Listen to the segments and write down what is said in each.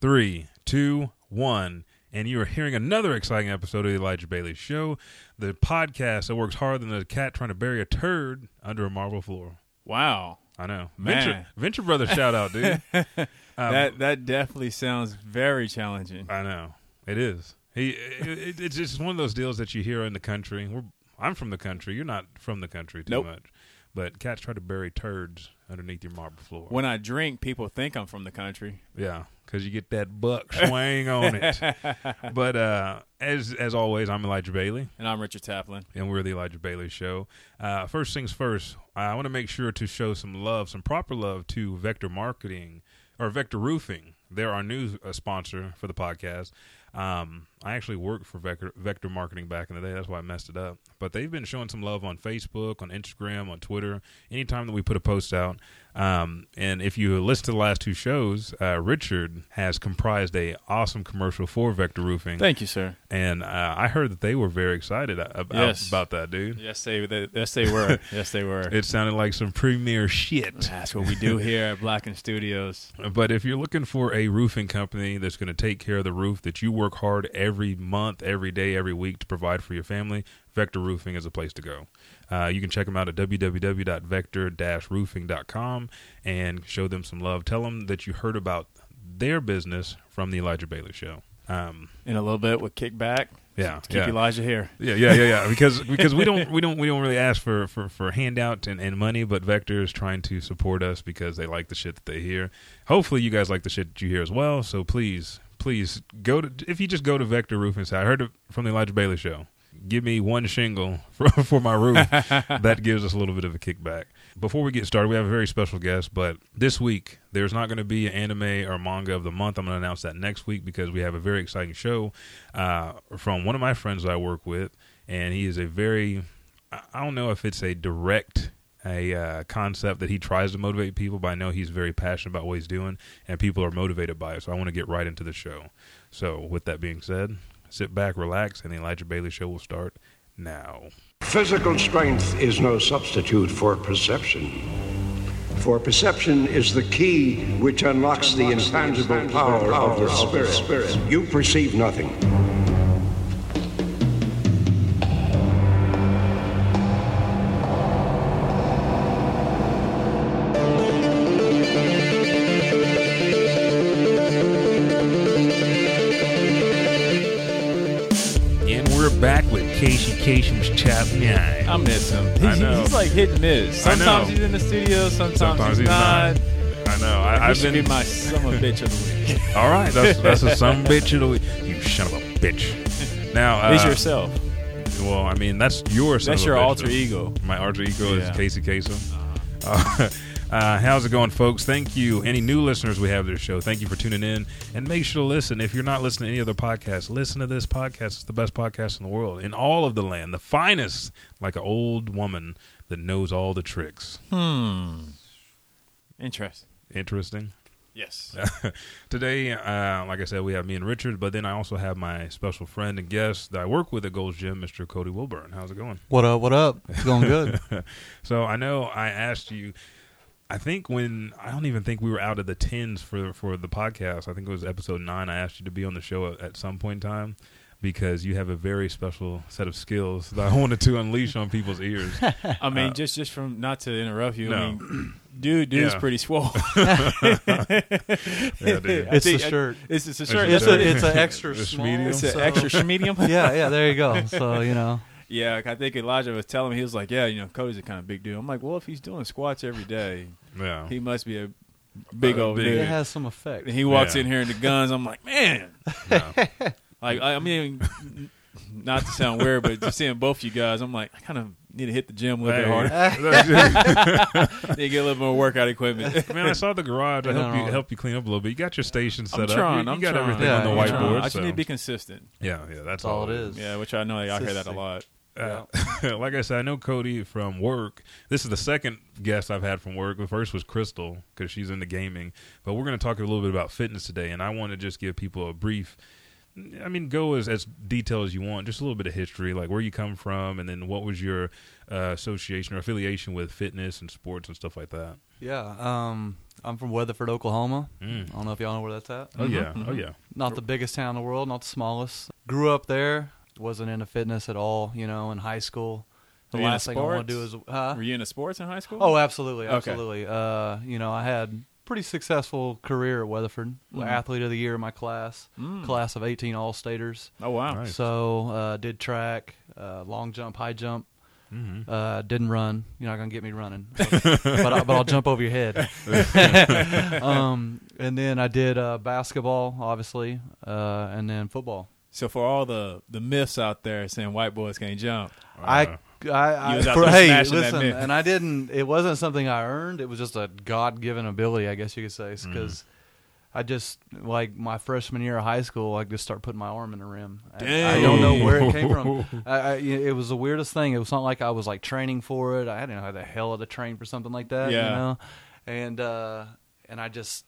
three, two, one. And you are hearing another exciting episode of the Elijah Bailey Show, the podcast that works harder than a cat trying to bury a turd under a marble floor. Wow. I know. Man. Venture, Venture Brothers shout out, dude. Um, that that definitely sounds very challenging. I know. It is. He. It- it's just one of those deals that you hear in the country. We're, I'm from the country. You're not from the country too Nope. much. But cats try to bury turds underneath your marble floor. When I drink, people think I'm from the country. Yeah, because you get that buck swing on it. But uh, as as always, I'm Elijah Bailey, And I'm Richard Taplin. and we're the Elijah Bailey Show. Uh, first things first, I want to make sure to show some love, some proper love to Vector Marketing or Vector Roofing. They're our new uh, sponsor for the podcast. Um, I actually worked for Vector, Vector Marketing back in the day. That's why I messed it up. But they've been showing some love on Facebook, on Instagram, on Twitter. Anytime that we put a post out, um, and if you listen to the last two shows, uh, Richard has comprised a awesome commercial for Vector Roofing, Thank you, sir. and uh, I heard that they were very excited about, Yes. about that, dude. Yes, they, they yes they were. yes, they were. It sounded like some premier shit. That's what we do here at Blacken Studios. But if you're looking for a roofing company that's going to take care of the roof that you work hard every month, every day, every week to provide for your family, Vector Roofing is a place to go. Uh, you can check them out at www.vector-roofing.com and show them some love. Tell them that you heard about their business from the Elijah Bailey Show. Um, In a little bit, with kickback. kick back. yeah, Keep yeah. Elijah here. Yeah, yeah, yeah, yeah. Because because we don't we don't we don't really ask for for for handout and, and money, but Vector is trying to support us because they like the shit that they hear. Hopefully, you guys like the shit that you hear as well. So please, please go to if you just go to Vector Roof and say I heard it from the Elijah Bailey Show. Give me one shingle for, for my roof. that gives us a little bit of a kickback. Before we get started, we have a very special guest, but this week there's not going to be an anime or manga of the month. I'm going to announce that next week because we have a very exciting show uh, from one of my friends that I work with, and he is a very I don't know if it's a direct a uh, concept that he tries to motivate people, but I know he's very passionate about what he's doing, and people are motivated by it. So I want to get right into the show. So with that being said, sit back, relax, and the Elijah Bailey Show will start now. Physical strength is no substitute for perception. For perception is the key which unlocks the intangible power of the spirit. You perceive nothing. Casey Kasem's Chap Nine. I miss him. I He's, know. he's like hit and miss. I know. Sometimes he's in the studio. Sometimes, Sometimes he's, he's not. not. I know. I, I've been be my son of a bitch of the week. all right. That's that's a some bitch of the week. You son of a bitch. Now, uh, He's yourself. Well, I mean, that's your. son That's of a your bitch, alter though. ego. My alter ego is Yeah. Casey Kasem. Uh, uh, how's it going, folks? Thank you. Any new listeners we have to the show, thank you for tuning in. And make sure to listen. If you're not listening to any other podcasts, listen to this podcast. It's the best podcast in the world, in all of the land, the finest, like an old woman that knows all the tricks. Hmm. Interesting. Interesting. Yes. Today, uh, like I said, we have me and Richard, but then I also have my special friend and guest that I work with at Gold's Gym, Mr. Cody Wilburn. How's it going? What up? What up? It's going good. So I know I asked you. I think when I don't even think we were out of the tens for for the podcast. I think it was episode nine. I asked you to be on the show at, at some point in time because you have a very special set of skills that I wanted to unleash on people's ears. I mean, Uh, just just from not to interrupt you. no. I mean, dude, dude's Yeah. pretty swole. Yeah, dude. It's the think- shirt. It's, it's a It's shirt. a It's shirt. a, it's an extra It's small. medium. It's an so- extra medium. Yeah, yeah. There you go. So you know, Yeah, I think Elijah was telling me he was like, "Yeah, you know, Cody's a kind of big dude." I'm like, "Well, if he's doing squats every day, Yeah. he must be a big Uh, old big. dude." it has some effect. And he walks Yeah. in here in the guns. I'm like, man, Yeah. like I I mean, not to sound weird, but just seeing both you guys, I'm like, I kind of need to hit the gym a little bit harder. Hey. Need to get a little more workout equipment. Man, I saw the garage. I No, help you help you clean up a little bit. You got your station set I'm up. trying. You, you I'm got trying. everything Yeah, on the I'm I'm trying. whiteboard. I just so- need to be consistent. yeah, yeah, that's, That's all it is. Yeah, which I know I hear that a lot. Uh, like I said, I know Cody from work. This is the second guest I've had from work. The first was Crystal because she's into gaming. But we're going to talk a little bit about fitness today, and I want to just give people a brief, I mean, go as as detailed as you want. Just a little bit of history, like where you come from, and then what was your uh, association or affiliation with fitness and sports and stuff like that. Yeah. Um, I'm from Weatherford, Oklahoma. Mm. I don't know if y'all know where that's at. Oh yeah, Mhm, oh yeah. Not the biggest town in the world, not the smallest. Grew up there. Wasn't into fitness at all. You know, in high school, the Were you into last thing I want to do is sports? huh? Were you into sports in high school? Oh, absolutely, Okay. absolutely. Uh, you know, I had pretty successful career at Weatherford. Mhm. Athlete of the year in my class, Mm. class of 18 All-Staters. Oh wow. Nice. So uh, did track, uh, long jump, high jump. Mm-hmm. Uh, didn't run. You're not gonna get me running, but, but, I, but I'll jump over your head. um, and then I did uh, basketball, obviously, uh, and then football. So for all the the myths out there saying white boys can't jump, I, Uh, I, I for- hey, listen, myth. and I didn't. It wasn't something I earned. It was just a God given ability, I guess you could say, because. I just like my freshman year of high school. I just start putting my arm in the rim. I, I don't know where it came from. I, I, it was the weirdest thing. It was not like I was like training for it. I didn't know how the hell to train for something like that. Yeah. You know, and uh, and I just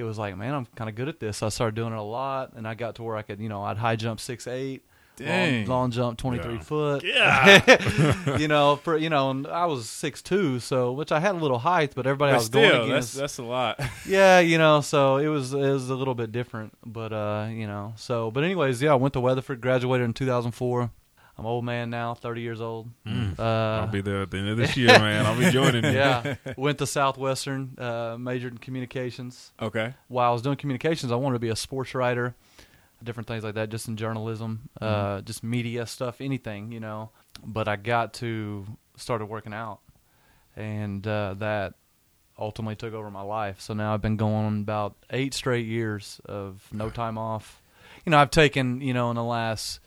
it was like, man, I'm kind of good at this. I started doing it a lot, and I got to where I could, you know, I'd high jump six eight, long, Dang. long jump twenty three Yeah. foot. Yeah. you know, for you know, and I was six two, so which I had a little height, but everybody I was still, going that's that's a lot. yeah, you know, so it was it was a little bit different, but uh, you know, so but anyways, yeah, I went to Weatherford, graduated in 2004. I'm old man now, 30 years old. Mm. Uh, I'll be there at the end of this year, man. I'll be joining you. yeah, went to Southwestern, uh, majored in communications. Okay. While I was doing communications, I wanted to be a sports writer, different things like that, just in journalism, uh, just media stuff, anything, you know. But I got to started working out, and uh, that ultimately took over my life. So now I've been going about eight straight years of no time off. You know, I've taken you know in the last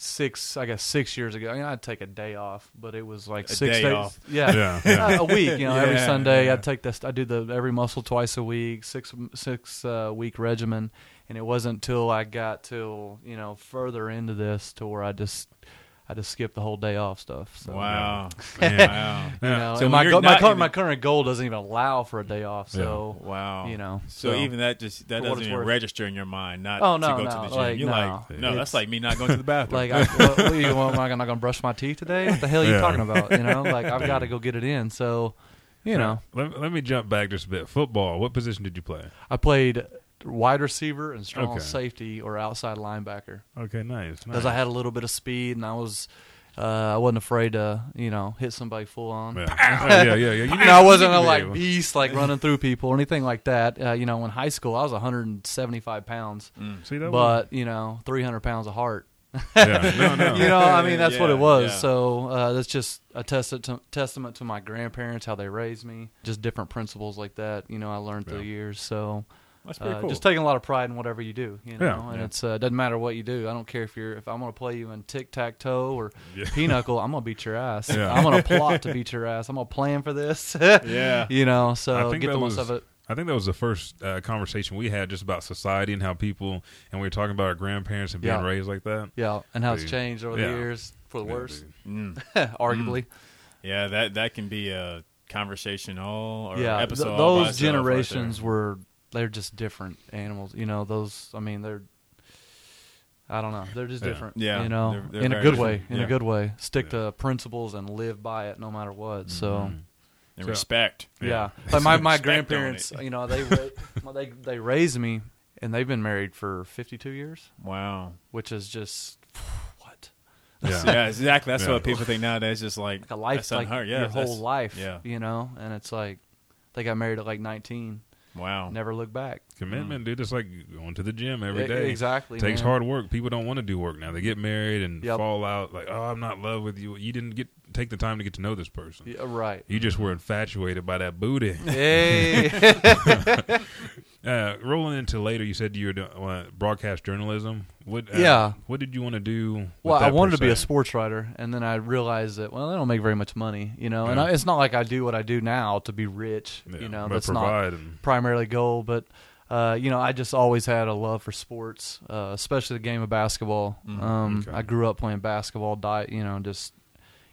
six, I guess six years ago. I mean, I'd take a day off, but it was like A six day days. off. Yeah, Yeah, yeah. a week. You know, every Sunday yeah. I take this. I do the every muscle twice a week, six six uh, week regimen, and it wasn't until I got till you know further into this to where I just I just skipped the whole day off stuff. So, Wow. Man. wow. You know, So my go- my, not even- my current goal doesn't even allow for a day off. So Wow. you know, So, even that just that doesn't even worth. register in your mind not Oh, to no, go no, to the gym. like, You're no. like, no, It's- that's like me not going to the bathroom. like, I, what, what you want? Am I not going to brush my teeth today? What the hell are you Yeah. talking about? You know, like I've got to go get it in. So, you know, Let, let me jump back just a bit. Football. What position did you play? I played wide receiver and strong Okay. safety or outside linebacker Okay, nice. because nice. I had a little bit of speed and I was uh, I wasn't afraid to you know hit somebody full on. Yeah, Oh, yeah, yeah. yeah. You You know, I wasn't a like beast like running through people or anything like that. Uh, you know, in high school I was 175 pounds, Mm. See that? but you know 300 pounds of heart. yeah, no, no. you know, I mean that's what it was. yeah. So uh, that's just a testament to, testament to my grandparents how they raised me. Just different principles like that. You know, I learned through Yeah. years. So That's pretty uh, cool. just taking a lot of pride in whatever you do. You know, Yeah, and yeah. it's uh, doesn't matter what you do. I don't care if you're if I'm gonna play you in tic tac toe or Yeah. pinochle. I'm gonna beat your ass. Yeah. I'm gonna plot to beat your ass. I'm gonna plan for this. yeah. you know, I so think get that the most was- of it. I think that was the first uh, conversation we had just about society and how people, and we were talking about our grandparents and being Yeah. raised like that. Yeah, and how it's changed over Yeah. the years for the Yeah, worse. Mm. arguably. Yeah, that that can be a conversation all or yeah, episode. all by those itself right generations there. were they're just different animals. You know, those. I mean, they're. I don't know. They're just Yeah. different. Yeah, you know, they're- they're in a good different. way. In Yeah. a good way. Stick Yeah. to principles and live by it, no matter what. So. Mhm. And So- respect. Yeah. Yeah, like my, my grandparents, you know, they they they raised me, and they've been married for fifty two years, Wow. which is just what Yeah. Yeah, exactly. That's Yeah. what people think nowadays. Just like like a life, like. Yeah, your whole life, Yeah. you know. And it's like they got married at like nineteen, Wow. never look back. Commitment, mm. dude. It's like going to the gym every day. Day. exactly, Takes man. hard work. People don't want to do work now. They get married and Yep. fall out. Like, oh, I'm not in love with you. You didn't get take the time to get to know this person. Yeah, right. You just were infatuated by that booty. Hey, Uh, rolling into later, you said you were doing uh, broadcast journalism. What? Uh, Yeah. What did you want to do? with well, I wanted per to be a sports writer, and then I realized that well, I don't make very much money, you know. And I, it's not like I do what I do now to be rich, Yeah, you know. but That's not provide and primarily goal, but uh, you know, I just always had a love for sports, uh, especially the game of basketball. Mhm. Um, Okay. I grew up playing basketball. Diet, you know, just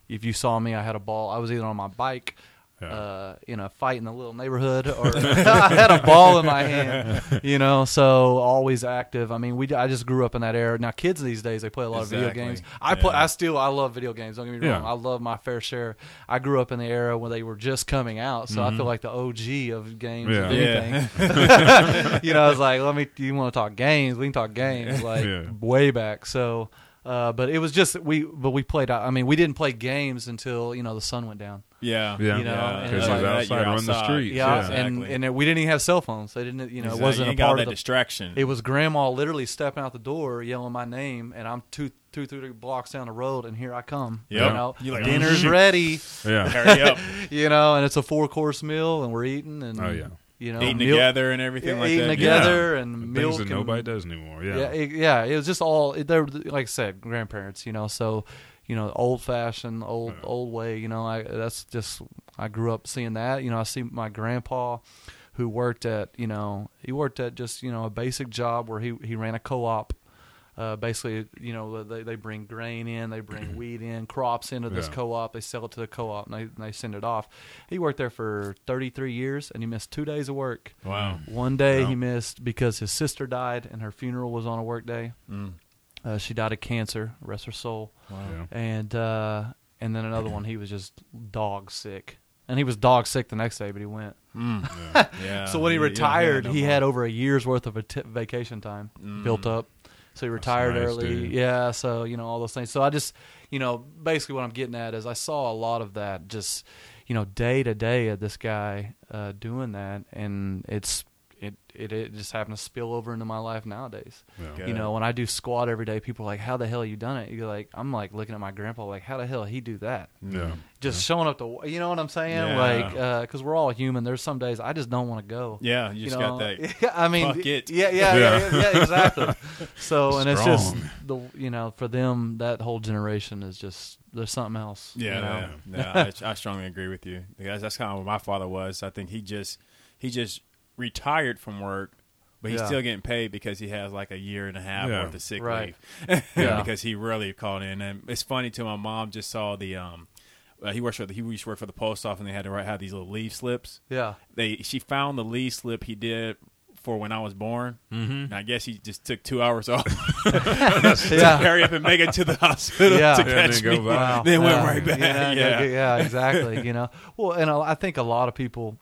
if you saw me, I had a ball. I was either on my bike Yeah. uh, in a fight in the little neighborhood, or I had a ball in my hand, you know. So always active. I mean, we I just grew up in that era. Now kids these days they play a lot of video games. I play. I still I love video games. Don't get me wrong. Yeah. I love my fair share. I grew up in the era when they were just coming out, so I Mhm. feel like the OG of games. Yeah. Yeah. anything. you know, I was like, let me. You want to talk games? We can talk games like Yeah. way back. So. Uh, but it was just we, but we played. I mean, we didn't play games until you know the sun went down. Yeah, Yeah. You know, Because it's he like- outside You're running the outside. streets. Yeah, Yeah. and Exactly. and we didn't even have cell phones. They didn't, you know, Exactly. it wasn't you a ain't got part that of the. distraction. It was grandma literally stepping out the door, yelling my name, and I'm two, two, three blocks down the road, and here I come. Yep. You know, You like, dinner's ready. Yeah. Hurry up, You know, and it's a four course meal, and we're eating, and Oh, yeah. You know, eating milk- together and everything yeah, like eating that. together Yeah. and milk Things that and- nobody does anymore. Yeah. yeah, it, yeah. It was just all they were like I said, grandparents. You know, so you know, old fashioned, old Yeah. old way. You know, I that's just I grew up seeing that. You know, I see my grandpa, who worked at you know he worked at just you know a basic job where he he ran a co op. Uh, basically, you know, they, they bring grain in, they bring wheat in, crops into this Yeah. co-op. They sell it to the co-op, and they, and they send it off. He worked there for 33 years, and he missed two days of work. Wow. One day Wow. he missed because his sister died, and her funeral was on a work day. Mm. Uh, she died of cancer, rest her soul. Wow. Yeah. And uh, and then another one, he was just dog sick, and he was dog sick the next day, but he went. Mm. Yeah. Yeah. so when he Yeah, yeah, retired, no he more. had over a year's worth of a t- vacation time built Mm. up. So he retired nice, early. dude. Yeah, so you know all those things. So I just, you know, basically what I'm getting at is I saw a lot of that just, you know, day to day of this guy uh, doing that, and it's it, it it just happened to spill over into my life nowadays. Yeah. You know, when I do squat every day, people are like, "How the hell you done it?" You're like, I'm like looking at my grandpa, like, "How the hell he do that?" Yeah. Just showing up to, you know what I'm saying? Yeah. Like, uh, because we're all human. There's some days I just don't want to go. Yeah, you just know? got that. Yeah, I mean, fuck it. Yeah, yeah, yeah, Yeah. yeah, yeah, exactly. So, and it's just the you know for them that whole generation is just there's something else. you Yeah, know? yeah, I, I strongly agree with you. Because that's kind of what my father was. I think he just he just retired from work, but he's Yeah. still getting paid because he has like a year and a half Yeah. worth of sick Right. leave. Yeah. because he really called in. And it's funny too. My mom just saw the um. Uh, he works for the, he used to work for the post office, and they had to write have these little leave slips. Yeah, They she found the leave slip he did for when I was born. Mm-hmm. And I guess he just took two hours off yeah. hurry up and make it to the hospital Yeah. to And catch then go me. back. Wow. Then went Yeah. right back. Yeah, Yeah. yeah, exactly. You know, well, and I I think a lot of people,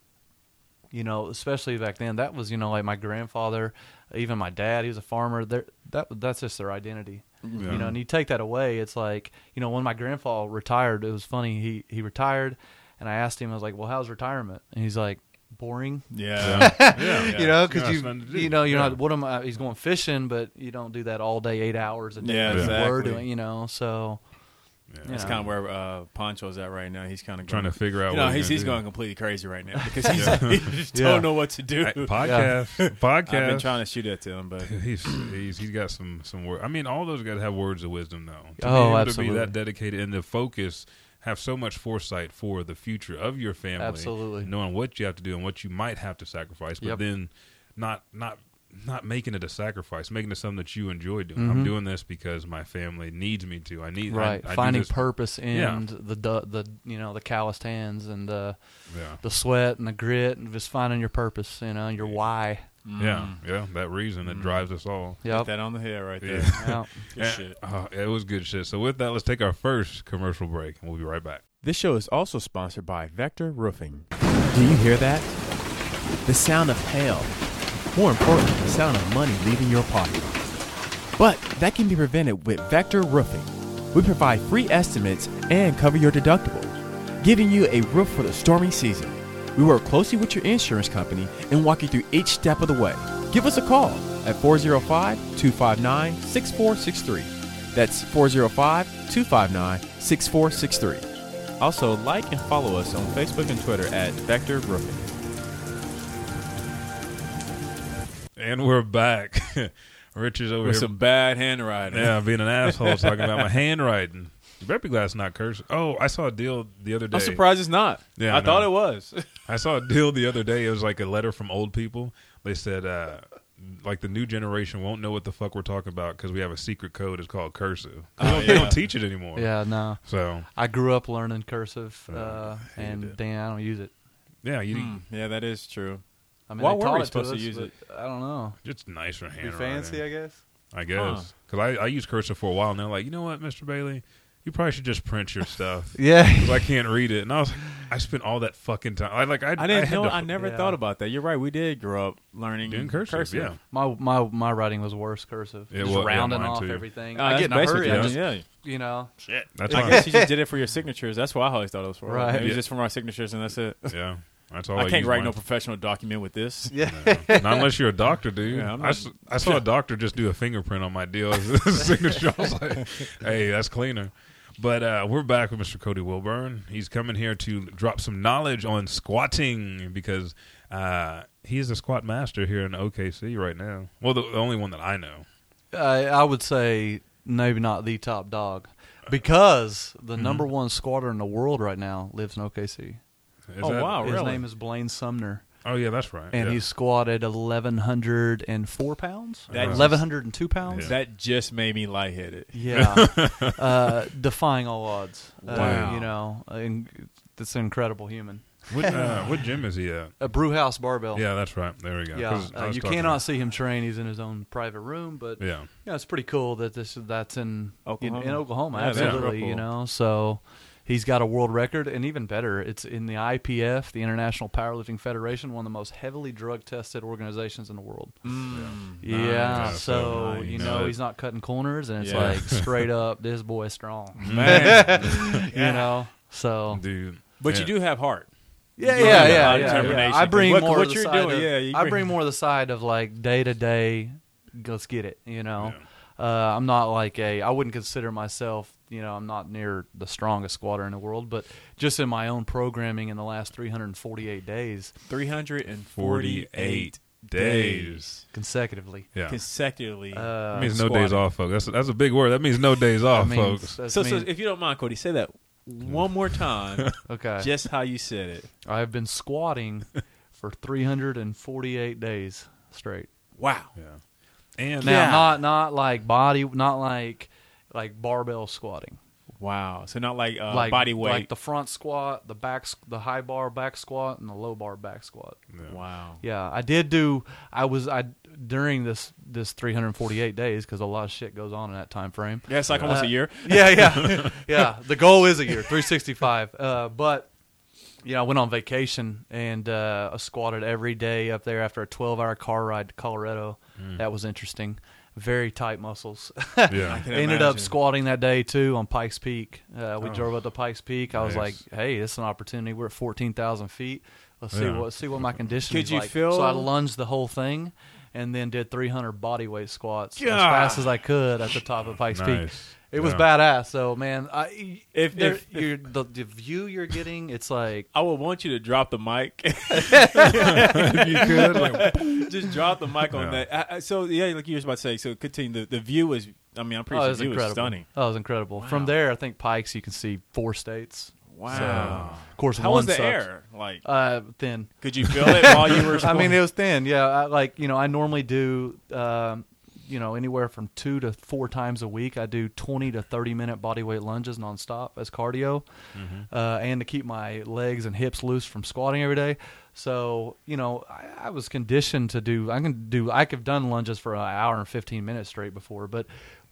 you know, especially back then, that was you know like my grandfather, even my dad. He was a farmer. They're, that that's just their identity. Yeah. You know, and you take that away, it's like you know when my grandfather retired, it was funny. He he retired, and I asked him, I was like, "Well, how's retirement?" And he's like, "Boring." Yeah. Yeah. You know, because you you know you're Yeah. not. What am I? He's going fishing, but you don't do that all day, eight hours a day. Yeah, exactly. doing, you know, so Yeah. That's kind of where uh, Poncho's at right now. He's kind of Trying to figure out You know, what he's gonna he's do. going completely crazy right now because he's, Yeah. he just Yeah. don't know what to do. Hey, podcast, podcast. I've been trying to shoot that to him, but He's he's he's got some some word. I mean, all those guys have words of wisdom, though. To Oh, be able absolutely. to be that dedicated and to focus, have so much foresight for the future of your family. Absolutely. knowing what you have to do and what you might have to sacrifice, but Yep. then not not not making it a sacrifice, making it something that you enjoy doing. Mhm. I'm doing this because my family needs me to. I need right I, I do finding this- purpose in Yeah. the the you know the calloused hands and the Yeah. the sweat and the grit and just finding your purpose you know your why Yeah, yeah, that reason that Mm. drives us all. hit yep that on the head right there. Yeah. yeah. Good Yeah, shit. uh, it was good shit. So with that, let's take our first commercial break, and we'll be right back. This show is also sponsored by Vector Roofing. Do you hear that? The sound of hail. More importantly, the sound of money leaving your pocket. But that can be prevented with Vector Roofing. We provide free estimates and cover your deductible, giving you a roof for the stormy season. We work closely with your insurance company and walk you through each step of the way. Give us a call at 405 259 6463. That's 405 259 6463. Also, like and follow us on Facebook and Twitter at Vector Roofing. And we're back. Richard's over With here. some bad handwriting. yeah, being an asshole talking about my handwriting. You better be glad it's not cursed. Oh, I saw a deal the other day. I'm surprised it's not. Yeah, I I thought it was. I saw a deal the other day. It was like a letter from old people. They said, uh, like the new generation won't know what the fuck we're talking about because we have a secret code. It's called cursive. They, Oh, don't, they don't teach it anymore. Yeah, no. So I grew up learning cursive, Oh, uh, and it. damn, I don't use it. yeah, you. Hmm, yeah, that is true. I mean, Why they were taught we it to supposed to us, use it? I don't know. It's nice for Be handwriting. fancy, I guess. I guess because I, I used cursive for a while, and they're like, you know what, Mister Bailey, you probably should just print your stuff. Yeah. 'Cause I can't read it, and I was like, I spent all that fucking time. I like I, I didn't had know. to- I never Yeah. thought about that. You're right. We did grow up learning doing cursive. Yeah, My my my writing was worse cursive. It just was- yeah, rounding mine off too. everything. Uh, I get in a basically hurry. I just, yeah. you know. that's I fine. guess you just did it for your signatures. That's what I always thought it was for. Right. It was Yeah. just for my signatures, and that's it. yeah, that's all. I can't write mine no professional document with this. Yeah. Not unless you're a doctor, dude. Yeah, I'm I, not- s- I saw a doctor just do a fingerprint on my deal signature. I was like, hey, that's cleaner. But uh, we're back with Mr. Cody Wilburn. He's coming here to drop some knowledge on squatting because uh, he's a squat master here in OKC right now. Well, the, the only one that I know. I, I would say maybe not the top dog because the Mm-hmm. number one squatter in the world right now lives in OKC. Is Oh, that- wow. His really? name is Blaine Sumner, Oh yeah, that's right. and yeah. he squatted eleven hundred and four pounds. Eleven hundred and two pounds. Yeah. That just made me lightheaded. Yeah, uh, defying all odds. Uh, Wow. you know, and it's an incredible human. what, uh, what gym is he at? A brew house barbell. Yeah, that's right. There we go. Yeah, 'Cause I uh, you talking- cannot see him train. He's in his own private room, but Yeah, yeah, it's pretty cool that this that's in Oklahoma. in, in Oklahoma. Yeah, that's absolutely, real you know. So he's got a world record, and even better, it's in the IPF, the International Powerlifting Federation, one of the most heavily drug tested organizations in the world. Mm. Yeah, Yeah, so so nice. you Know know he's not cutting corners, and it's Yeah. like straight up, this boy strong. Man. You know, so dude. But Yeah. you do have heart. yeah, You yeah, yeah, lot yeah, determination, yeah. I 'cause bring what- more what of the you're side doing, of, yeah, you I bring- bring more of the side of like day to day. Let's get it. You know, uh, I'm not like a. I wouldn't consider myself. You know, I'm not near the strongest squatter in the world, but just in my own programming in the last 348 days 348 days. consecutively. Yeah, consecutively. Uh, that means no days off, folks. That's that's a big word. That means no days off, means- folks. that so, so if you don't mind, Cody, say that one more time, okay, just how you said it. I've been squatting for 348 days straight. Wow. Yeah, and Now, Yeah. not not like body, not like like barbell squatting. Wow. So not like, uh, like body weight. like the front squat, the back, s- the high bar back squat, and the low bar back squat. yeah. wow. Yeah, I did do. I was I during this this 348 days because a lot of shit goes on in that time frame. Yeah, it's like almost Uh, a year. Yeah, yeah, yeah. The goal is a year, 365. Uh, but yeah, I went on vacation and uh, I squatted every day up there after a 12 hour car ride to Colorado. That was interesting. Very tight muscles. yeah. can Ended up squatting that day too on Pikes Peak. Uh, we Oh. drove up to Pikes Peak. I was like, "Hey, this is an opportunity. We're at fourteen thousand feet. Let's see Yeah. what see what my conditioning Could you like." feel- So I lunged the whole thing, and then did three hundred body weight squats as fast as I could at the top of Pikes Peak. Nice. It was Yeah. badass. So man, I If- there, if- if- you're, the the view you're getting, it's like I would want you to drop the mic. if you could, like, Just drop the mic on Yeah. that. I, I, so yeah, like you were about to say. So continue. The, the view is. I mean, I'm pretty oh, it sure was the view incredible. is stunning. Oh, it was incredible. From Wow. there, I think Pikes you can see four states. Wow. So, of course, How one was the sucks. air? Like, Uh, thin. could you feel it while you were? I mean, it was thin. Yeah, I, like you know, I normally do, um, you know, anywhere from two to four times a week. I do twenty to thirty minute body weight lunges nonstop as cardio, uh, and to keep my legs and hips loose from squatting every day. So you know, I, I was conditioned to do. I can do. I could have done lunges for an hour and fifteen minutes straight before, but.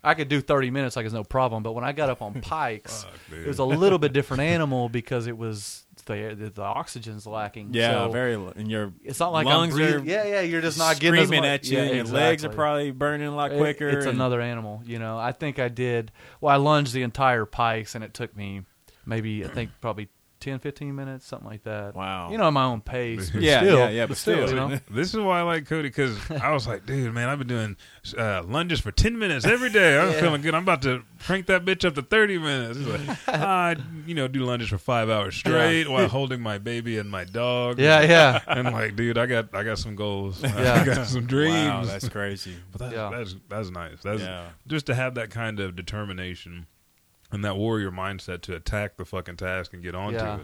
I could do 30 minutes like it's no problem, but when I got up on pikes, dude. it was a little bit different animal because it was the the, the oxygen's lacking. yeah, So- very. low. And your it's not like lungs I'm breathing. are yeah, yeah. You're just not getting as screaming much- at you. Yeah, and your legs are probably burning a lot It- quicker. it's and- another animal. You know, I think I did. Well, I lunged the entire pikes, and it took me maybe I think probably 10, 15 minutes, something like that. Wow. You know, at my own pace. But Yeah, still, yeah, yeah, but still. you know. This is why I like Cody because I was like, dude, man, I've been doing uh, lunges for ten minutes every day. I'm Yeah. feeling good. I'm about to crank that bitch up to thirty minutes. He's like, I, you know, do lunges for five hours straight while holding my baby and my dog. Yeah, yeah. And like, dude, I got I got some goals. Yeah. I got some dreams. Wow, that's crazy. but that's, Yeah. that's that's nice. That's Yeah. just to have that kind of determination and that warrior mindset to attack the fucking task and get onto Yeah.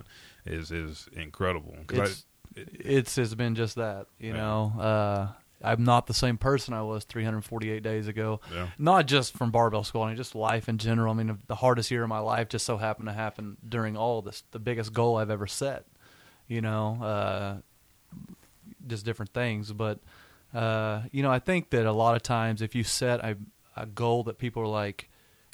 it is is incredible. It's, it's it's been just that. You Yeah. know, uh, I'm not the same person I was 348 days ago. Yeah. Not just from barbell squatting, just life in general. I mean, the hardest year of my life just so happened to happen during all this, the biggest goal I've ever set. You know, uh, just different things. But uh, you know, I think that a lot of times if you set a, a goal that people are like,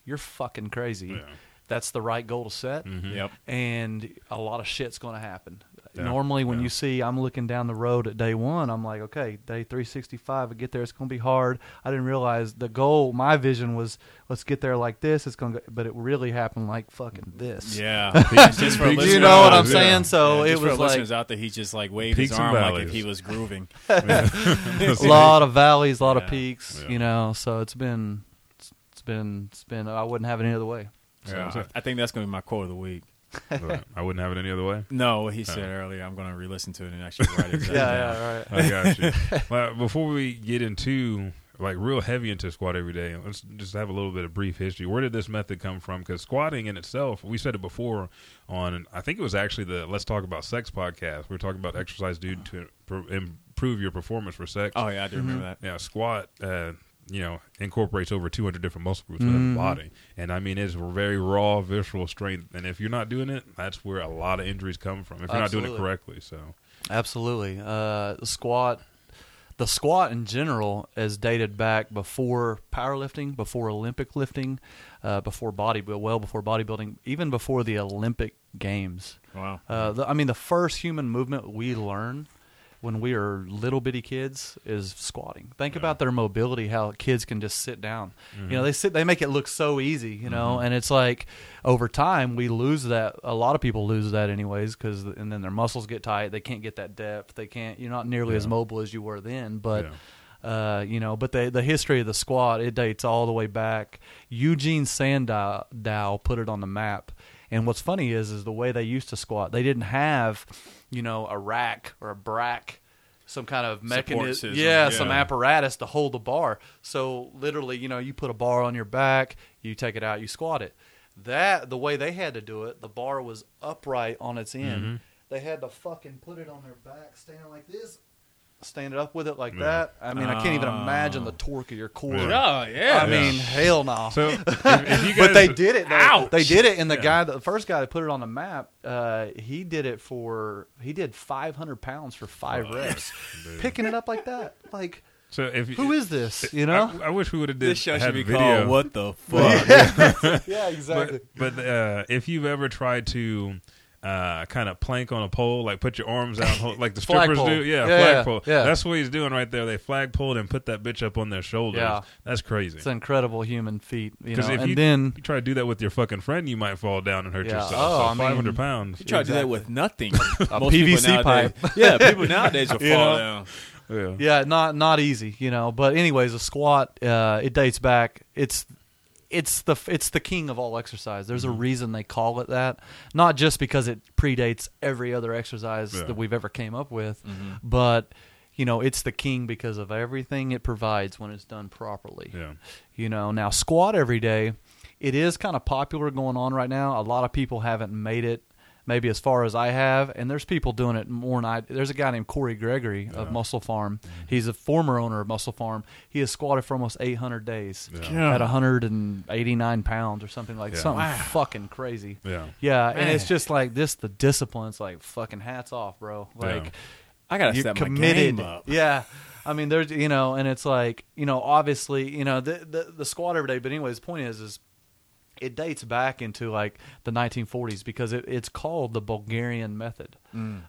"You're fucking crazy," Yeah. that's the right goal to set Mhm. Yep. and a lot of shit's going to happen. Yeah, Normally, when yeah. you see I'm looking down the road at day one, I'm like, okay, day 365, I get there, it's going to be hard. I didn't realize the goal, my vision was, let's get there like this. It's going to, but it really happened like fucking this. Yeah. just for You know what I'm Yeah. saying? So Yeah, it was like out there, he just like waved his arm like if he was grooving. a lot of valleys, a lot Yeah. of peaks. Yeah. You know, so it's been, it's, it's been, it's been. I wouldn't have it any other way. Yeah, I, I think that's gonna be my quote of the week. But I wouldn't have it any other way. No, what he said earlier. I'm gonna re-listen to it and actually write it. down. Yeah, yeah, right. I got you. well, before we get into like real heavy into squat every day, let's just have a little bit of brief history. Where did this method come from? Because squatting in itself, we said it before on, I think it was actually the Let's Talk About Sex podcast. We were talking about exercise, dude, to improve- improve your performance for sex. Oh yeah, I do remember that. Yeah, squat, uh, you know, incorporates over 200 different muscle groups within the body. And I mean, it's very raw, visceral strength. And if you're not doing it, that's where a lot of injuries come from if you're not doing it correctly. So, Absolutely. Uh, the squat, the squat in general is dated back before powerlifting, before Olympic lifting, uh, before body, well before bodybuilding, even before the Olympic Games. Wow. Uh, the, I mean, the first human movement we learn when we are little bitty kids is squatting. Think about their mobility, how kids can just sit down. You know, they sit, they make it look so easy, you know, and it's like over time we lose that. A lot of people lose that anyways, because and then their muscles get tight. They can't get that depth. They can't. You're not nearly as mobile as you were then, but. Yeah. Uh, you know, but the the history of the squat it dates all the way back. Eugene Sandow put it on the map, and what's funny is is the way they used to squat. They didn't have, you know, a rack or a brack, some kind of mechanism, system, yeah, some apparatus to hold the bar. So literally, you know, you put a bar on your back, you take it out, you squat it. That the way they had to do it, the bar was upright on its end. Mm-hmm. They had to fucking put it on their back, standing like this, stand it up with it like Yeah. that. I mean, I can't even Ah. imagine the torque of your core. Yeah. Oh yeah. I mean, hell no. so if, if you guys, but they did it. Though. Ouch! They did it, and the Yeah. guy, the first guy that put it on the map, uh, he did it for he did 500 pounds for five reps, dude. picking it up like that. Like, So if who is this? You know? I, I wish we would have did this show had should be video. called "What the Fuck." yeah, exactly. But, but uh, if you've ever tried to uh, kind of plank on a pole, like put your arms out, hold, like the strippers Flagpole. do, yeah, Yeah, flagpole. yeah. That's what he's doing right there. They flagpole and put that bitch up on their shoulders. Yeah. That's crazy. It's an incredible human feat. You know, Because if and you, then you try to do that with your fucking friend, you might fall down and hurt Yeah. yourself. Oh, so I mean- 500 pounds. You try to do that with nothing. A Most PVC pipe. yeah, people nowadays will fall You know? down. Yeah. yeah, not not easy, you know. But anyways, a squat uh, it dates back. It's it's the it's the king of all exercise. There's a Mm-hmm. reason they call it that, not just because it predates every other exercise Yeah. that we've ever came up with, but you know it's the king because of everything it provides when it's done properly. Yeah. You know, now squat every day, it is kind of popular going on right now. A lot of people haven't made it maybe as far as I have, and there's people doing it more than I. There's a guy named Cory Gregory of MusclePharm. He's a former owner of MusclePharm. He has squatted for almost 800 days Yeah. at 189 pounds or something like Yeah. something Wow. fucking crazy. Yeah. Yeah, and it's just like this. The discipline's like fucking hats off, bro. Like Yeah. I gotta you're step committed. my game up. Yeah. I mean, there's you know, and it's like you know, obviously, you know, the the, the squat every day. But anyways, the point is, is it dates back into like the 1940s because it, it's called the Bulgarian method.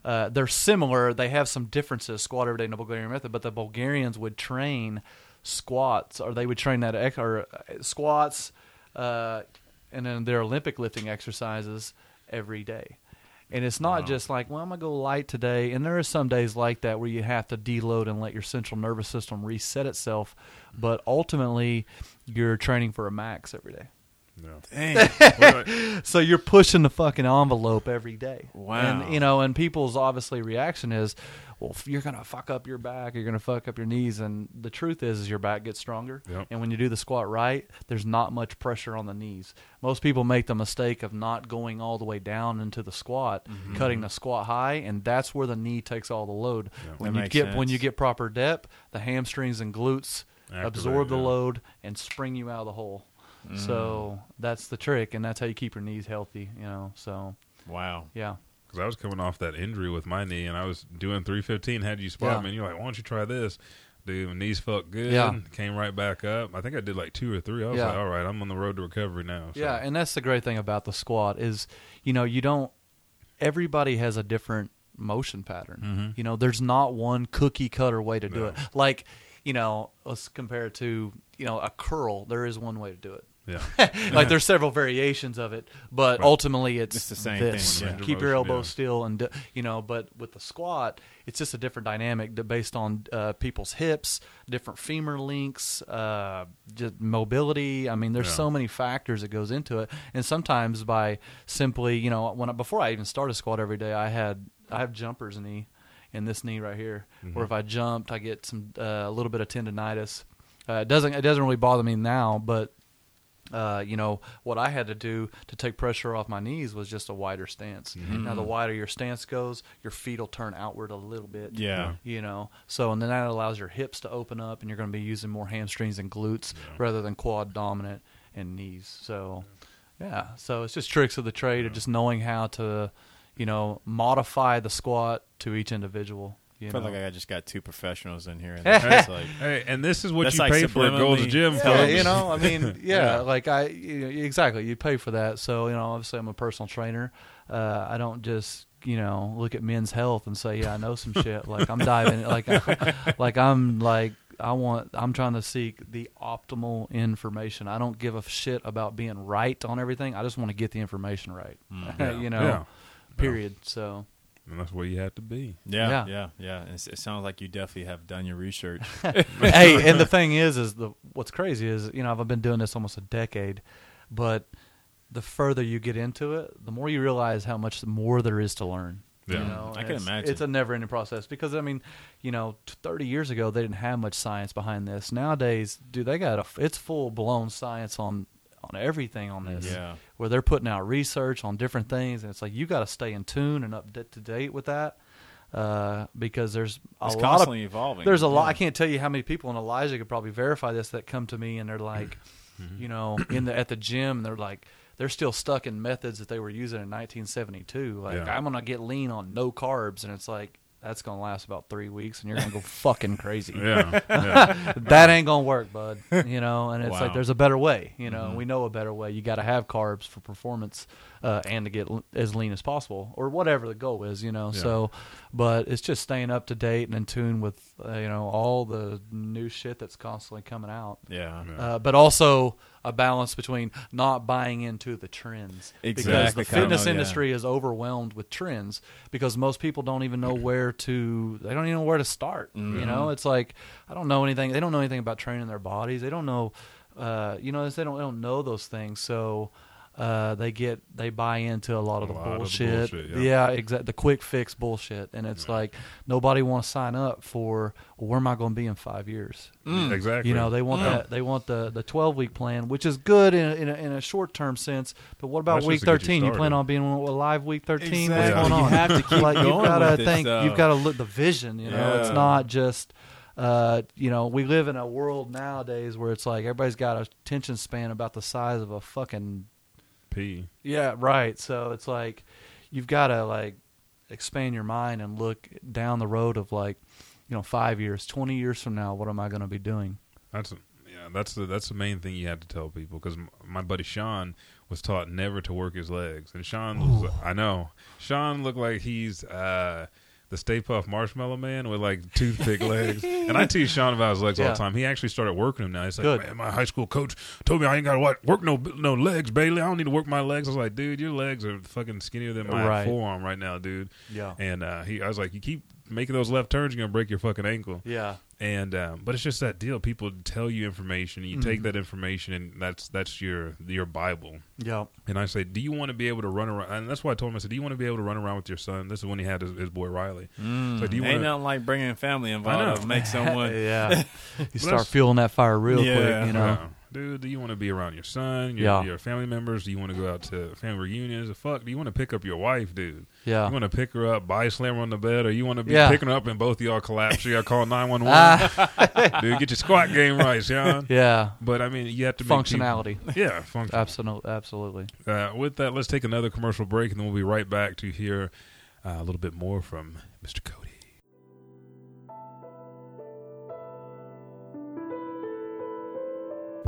Uh, they're similar. They have some differences, squat every day and the Bulgarian method. But the Bulgarians would train squats, or they would train that ex- or uh, squats, uh, and then their Olympic lifting exercises every day. And it's not just like, well, I'm gonna go light today. And there are some days like that where you have to deload and let your central nervous system reset itself. But ultimately, you're training for a max every day. Dang. So you're pushing the fucking envelope every day. Wow. And you know, and people's obviously reaction is, well, you're gonna fuck up your back, you're gonna fuck up your knees, and the truth is, is your back gets stronger. Yep. And when you do the squat right, there's not much pressure on the knees. Most people make the mistake of not going all the way down into the squat, Mm-hmm. cutting the squat high, and that's where the knee takes all the load. When That you get when you get proper depth, the hamstrings and glutes Activate, absorb the yeah. load and spring you out of the hole. So that's the trick, and that's how you keep your knees healthy. You know, so Wow. yeah, Because I was coming off that injury with my knee, and I was doing 315. Had you spot Yeah. me, and you're like, "Why don't you try this?" Dude, my knees felt good. Yeah. Came right back up. I think I did like two or three. I was Yeah. like, "All right, I'm on the road to recovery now." So. yeah, and that's the great thing about the squat is, you know, you don't. Everybody has a different motion pattern. Mm-hmm. You know, there's not one cookie cutter way to do No. it. Like, you know, let's compare it to you know a curl. There is one way to do it. Yeah. like there's several variations of it, but Right. ultimately it's, It's the same this. thing, yeah. Keep your elbow yeah. still, and you know. But with the squat, it's just a different dynamic based on uh, people's hips, different femur links, uh, just mobility. I mean, there's Yeah. so many factors that goes into it, and sometimes by simply, you know, when I, before I even start a squat every day, I had I have jumpers knee in this knee right here, where if I jumped, I get some uh, a little bit of tendonitis. Uh, it doesn't it doesn't really bother me now, but uh, you know what I had to do to take pressure off my knees was just a wider stance. Now the wider your stance goes, your feet will turn outward a little bit. Yeah. you know. So and then that allows your hips to open up, and you're going to be using more hamstrings and glutes rather than quad dominant and knees. So yeah, so it's just tricks of the trade of just knowing how to, you know, modify the squat to each individual. You I feel know? like I just got two professionals in here. And it's like, Hey, and this is what you like pay for at Gold's subliminally- Gym, Yeah, folks. you know, I mean, yeah, Yeah. like I you know, exactly. You pay for that, so you know. Obviously, I'm a personal trainer. Uh, I don't just you know look at men's health and say, yeah, I know some shit. Like I'm diving, like like I'm like I want. I'm trying to seek the optimal information. I don't give a shit about being right on everything. I just want to get the information right. Yeah. you know. Yeah. Period. So And that's where you have to be. yeah, yeah, Yeah. yeah. And it sounds like you definitely have done your research. hey, and the thing is, is the what's crazy is you know I've been doing this almost a decade, but the further you get into it, the more you realize how much more there is to learn. Yeah. You know, I can it's, imagine. It's a never-ending process because I mean, you know, thirty years ago they didn't have much science behind this. Nowadays, dude, they got a it's full-blown science on on everything on this. Yeah. where they're putting out research on different things, and it's like you got to stay in tune and up to date with that. Uh, because there's a It's lot of constantly evolving. there's a lot. I can't tell you how many people, and Elijah could probably verify this, that come to me and they're like, you know, in the at the gym, they're like, they're still stuck in methods that they were using in 1972. Like, Yeah. I'm gonna get lean on no carbs, and it's like that's gonna last about three weeks, and you're gonna go fucking crazy. Yeah. yeah. that ain't gonna work, bud. You know, and it's Wow. like there's a better way. You know, Mm-hmm. we know a better way. You got to have carbs for performance uh, and to get l- as lean as possible, or whatever the goal is. You know, Yeah. so but it's just staying up to date and in tune with uh, you know all the new shit that's constantly coming out. Yeah. Yeah. Uh, but also a balance between not buying into the trends because the Kinda, fitness yeah. industry is overwhelmed with trends because most people don't even know where to they don't even know where to start you Mm-hmm. know it's like i don't know anything they don't know anything about training their bodies they don't know uh, you know they don't, they don't know those things so uh, they get they buy into a lot of A the lot of the bullshit. bullshit, yeah, yeah. exactly. The quick fix bullshit, and it's like nobody wants to sign up for. Well, where am I going to be in five years? Exactly. You know, they want Yeah. that. They want the the twelve week plan, which is good in a, in a, in a short term sense. But what about That's week just to get you thirteen? You, plan on being alive week thirteen? Exactly. What's going You have to keep like, going you've gotta think. stuff. You've got to look the vision. You know, it's not just. Uh, you know, we live in a world nowadays where it's like everybody's got a attention span about the size of a fucking Yeah, right. So it's like you've got to like expand your mind and look down the road of like, you know, five years, twenty years from now, what am I going to be doing? That's yeah. That's the that's the main thing you have to tell people because my buddy Sean was taught never to work his legs, and Sean was I know Sean looked like he's uh, the Stay Puft Marshmallow Man with like toothpick legs, and I tease Sean about his legs all the time. He actually started working them now. He's like, Good. man, my high school coach told me I ain't got to work, work no no legs, Bailey. I don't need to work my legs. I was like, dude, your legs are fucking skinnier than my Right. forearm right now, dude. Yeah. And uh, he, I was like, you keep making those left turns, you're gonna break your fucking ankle. Yeah. And um, but it's just that deal. People tell you information, you take Mhm. that information, and that's that's your your Bible. Yeah. And I say, do you want to be able to run around? And that's why I told him, I said, do you want to be able to run around with your son? This is when he had his, his boy Riley. Mm. So do you Ain't wanna- nothing like bringing family I involved know. make someone. yeah. You start that's- feeling that fire real Yeah. quick, you know. Yeah. Dude, do you want to be around your son, your, Yeah. your family members? Do you want to go out to family reunions? Fuck, do you want to pick up your wife, dude? Yeah. You want to pick her up, body slam her on the bed, or you want to be Yeah. picking her up and both of y'all collapse? You got to call 911? dude, get your squat game right, Sean. Yeah. But I mean, you have to make people- Functionality. Yeah. Absolutely. Absolutely. Uh, with that, let's take another commercial break, and then we'll be right back to hear uh, a little bit more from Mr. Cody.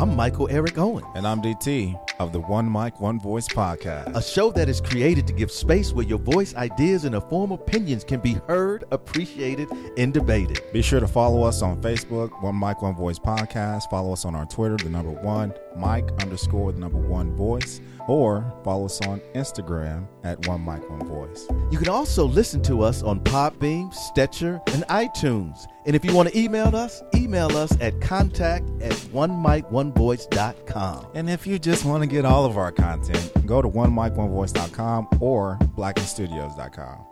I'm Michael Eric Owen, And I'm DT of the One Mic, One Voice podcast. a show that is created to give space where your voice, ideas, and informed opinions can be heard, appreciated, and debated. Be sure to follow us on Facebook, One Mic, One Voice podcast. Follow us on our Twitter, the number one Mike underscore the number one voice, or follow us on Instagram at One Mic, One Voice. You can also listen to us on Podbean, Stitcher, and iTunes. And if you want to email us, email us at contact at onemiconevoice.com. And if you just want to get all of our content, go to one mic one OneMic, or blackenstudios.com.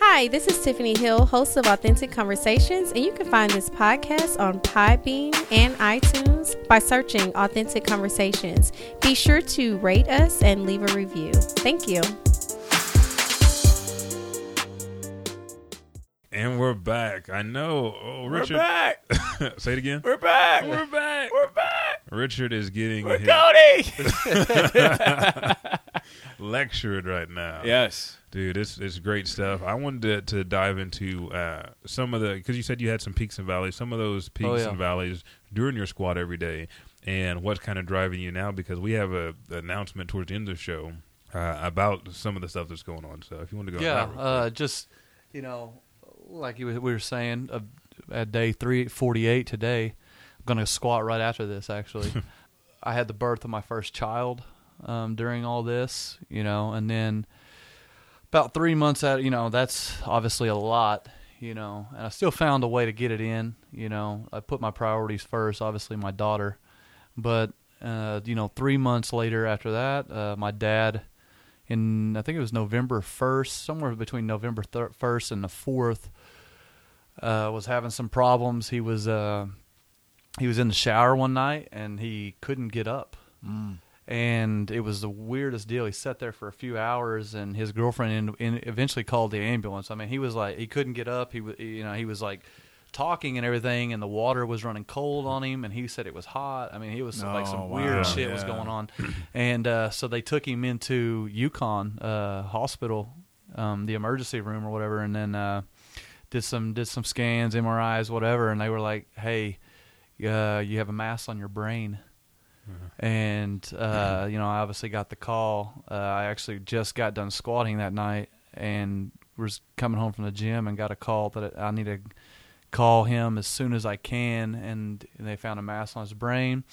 Hi, this is Tiffany Hill, host of Authentic Conversations, and you can find this podcast on Podbean and iTunes by searching Authentic Conversations. Be sure to rate us and leave a review. Thank you. And we're back. I know. Oh, We're Richard. back. Say it again. We're back. We're back. We're back. Richard is getting We're Cody. lectured right now. yes. Dude, it's it's great stuff. I wanted to, to dive into uh, some of the because you said you had some peaks and valleys, some of those peaks Oh, yeah. and valleys during your squad every day, and what's kind of driving you now because we have a an announcement towards the end of the show uh, about some of the stuff that's going on. So if you want to go, on yeah. that real Uh, just, you know, like you, we were saying, uh, at day 348 today, I'm going to squat right after this, actually. I had the birth of my first child um, during all this, you know, and then about three months out, you know, that's obviously a lot, you know, and I still found a way to get it in, you know. I put my priorities first, obviously my daughter, but uh, you know, three months later after that, uh, my dad, in I think it was November first, somewhere between November first and the fourth, uh, was having some problems. He was uh, he was in the shower one night and he couldn't get up and it was the weirdest deal. He sat there for a few hours, and his girlfriend in, in eventually called the ambulance. I mean, he was like he couldn't get up. He was you know he was like talking and everything, and the water was running cold on him, and he said it was hot. I mean, he was like Oh, some wow. weird shit was going on, and uh, so they took him into Yukon uh, Hospital, um, the emergency room or whatever, and then uh, did some did some scans, MRIs, whatever, and they were like, hey. Uh, you have a mass on your brain and uh, you know, I obviously got the call. Uh, I actually just got done squatting that night, and was coming home from the gym and got a call that I need to call him as soon as I can, and they found a mass on his brain.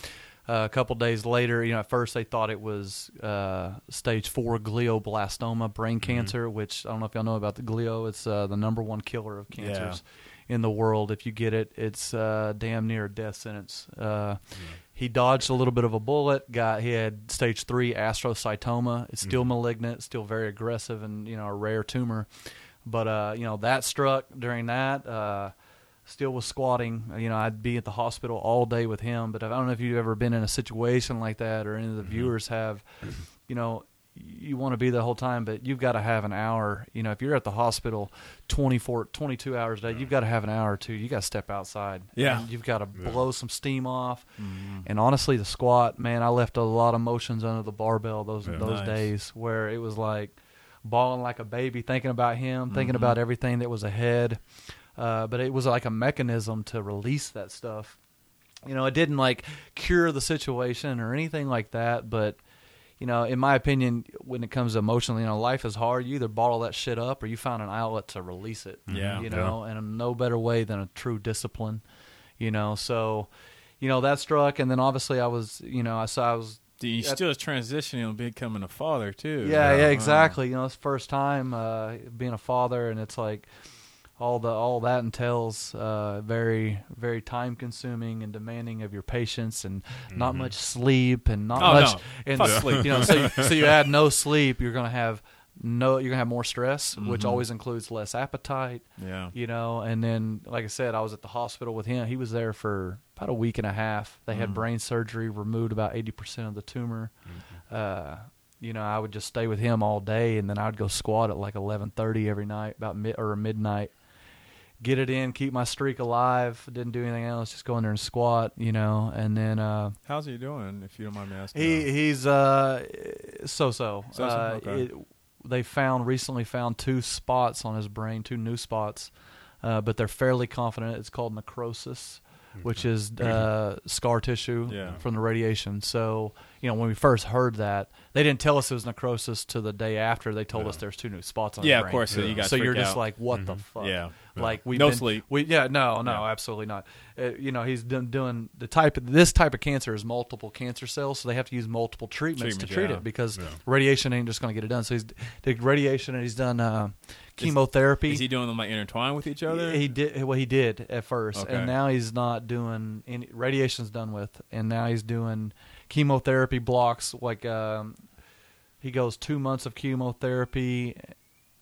Uh, a couple days later, you know, at first they thought it was uh, stage four glioblastoma, brain cancer, which I don't know if y'all know about the glio. It's uh, the number one killer of cancers in the world. If you get it, it's uh, damn near a death sentence. Uh, He dodged a little bit of a bullet. Got he had stage three astrocytoma. It's still malignant, still very aggressive, and you know a rare tumor. But uh, you know that struck during that. Still was squatting. You know, I'd be at the hospital all day with him. But I don't know if you've ever been in a situation like that, or any of the viewers have. You know, you want to be the whole time, but you've got to have an hour. You know, if you're at the hospital 24, 22 hours a day, you've got to have an hour or two. You got to step outside. Yeah. And you've got to blow some steam off. And honestly, the squat, man, I left a lot of emotions under the barbell those Yeah. those Nice. days where it was like bawling like a baby, thinking about him, Mm-hmm. thinking about everything that was ahead. Uh, but it was like a mechanism to release that stuff. You know, it didn't like cure the situation or anything like that, but you know, in my opinion, when it comes to emotionally, you know, life is hard. You either bottle that shit up or you find an outlet to release it. Yeah. You know, and no better way than a true discipline. You know, so you know that struck, and then obviously I was, you know, I saw I was You're still transitioning and becoming a father too. Yeah, yeah, Uh, exactly. You know, it's first time uh, being a father, and it's like all the all that entails uh, very very time consuming and demanding of your patience, and not much sleep, and not Oh, much. no. And Fuck sleep. You know, so you, so you add no sleep, you're gonna have no, you're gonna have more stress, which Mhm. always includes less appetite. Yeah. You know, and then like I said, I was at the hospital with him. He was there for about a week and a half. They had Mhm. brain surgery, removed about eighty percent of the tumor. Uh, you know, I would just stay with him all day, and then I'd go squat at like eleven thirty every night, about mid or midnight. Get it in, keep my streak alive. Didn't do anything else, just go in there and squat. You know, and then uh, How's he doing? If you don't mind me asking. he he's uh so so. So-so, Uh, okay. it, they found recently found two spots on his brain, two new spots, uh, but they're fairly confident it's called necrosis, which is uh, scar tissue Yeah. from the radiation. So you know when we first heard that, they didn't tell us it was necrosis to the day after. They told us there's two new spots on. his Yeah, of brain. course, so you guys So you're freak just out. like, what Mm-hmm. the fuck? Yeah. Like we No been, sleep. We yeah no no Yeah. absolutely not. Uh, you know he's done, doing the type of this type of cancer is multiple cancer cells, so they have to use multiple treatments to treat yeah. it because Yeah. radiation ain't just going to get it done. So he's did radiation and he's done uh, chemotherapy. Is he doing them like intertwined with each other? He did well. He did at first, Okay. and now he's not doing any radiation's done with, and now he's doing chemotherapy blocks. Like um, he goes two months of chemotherapy,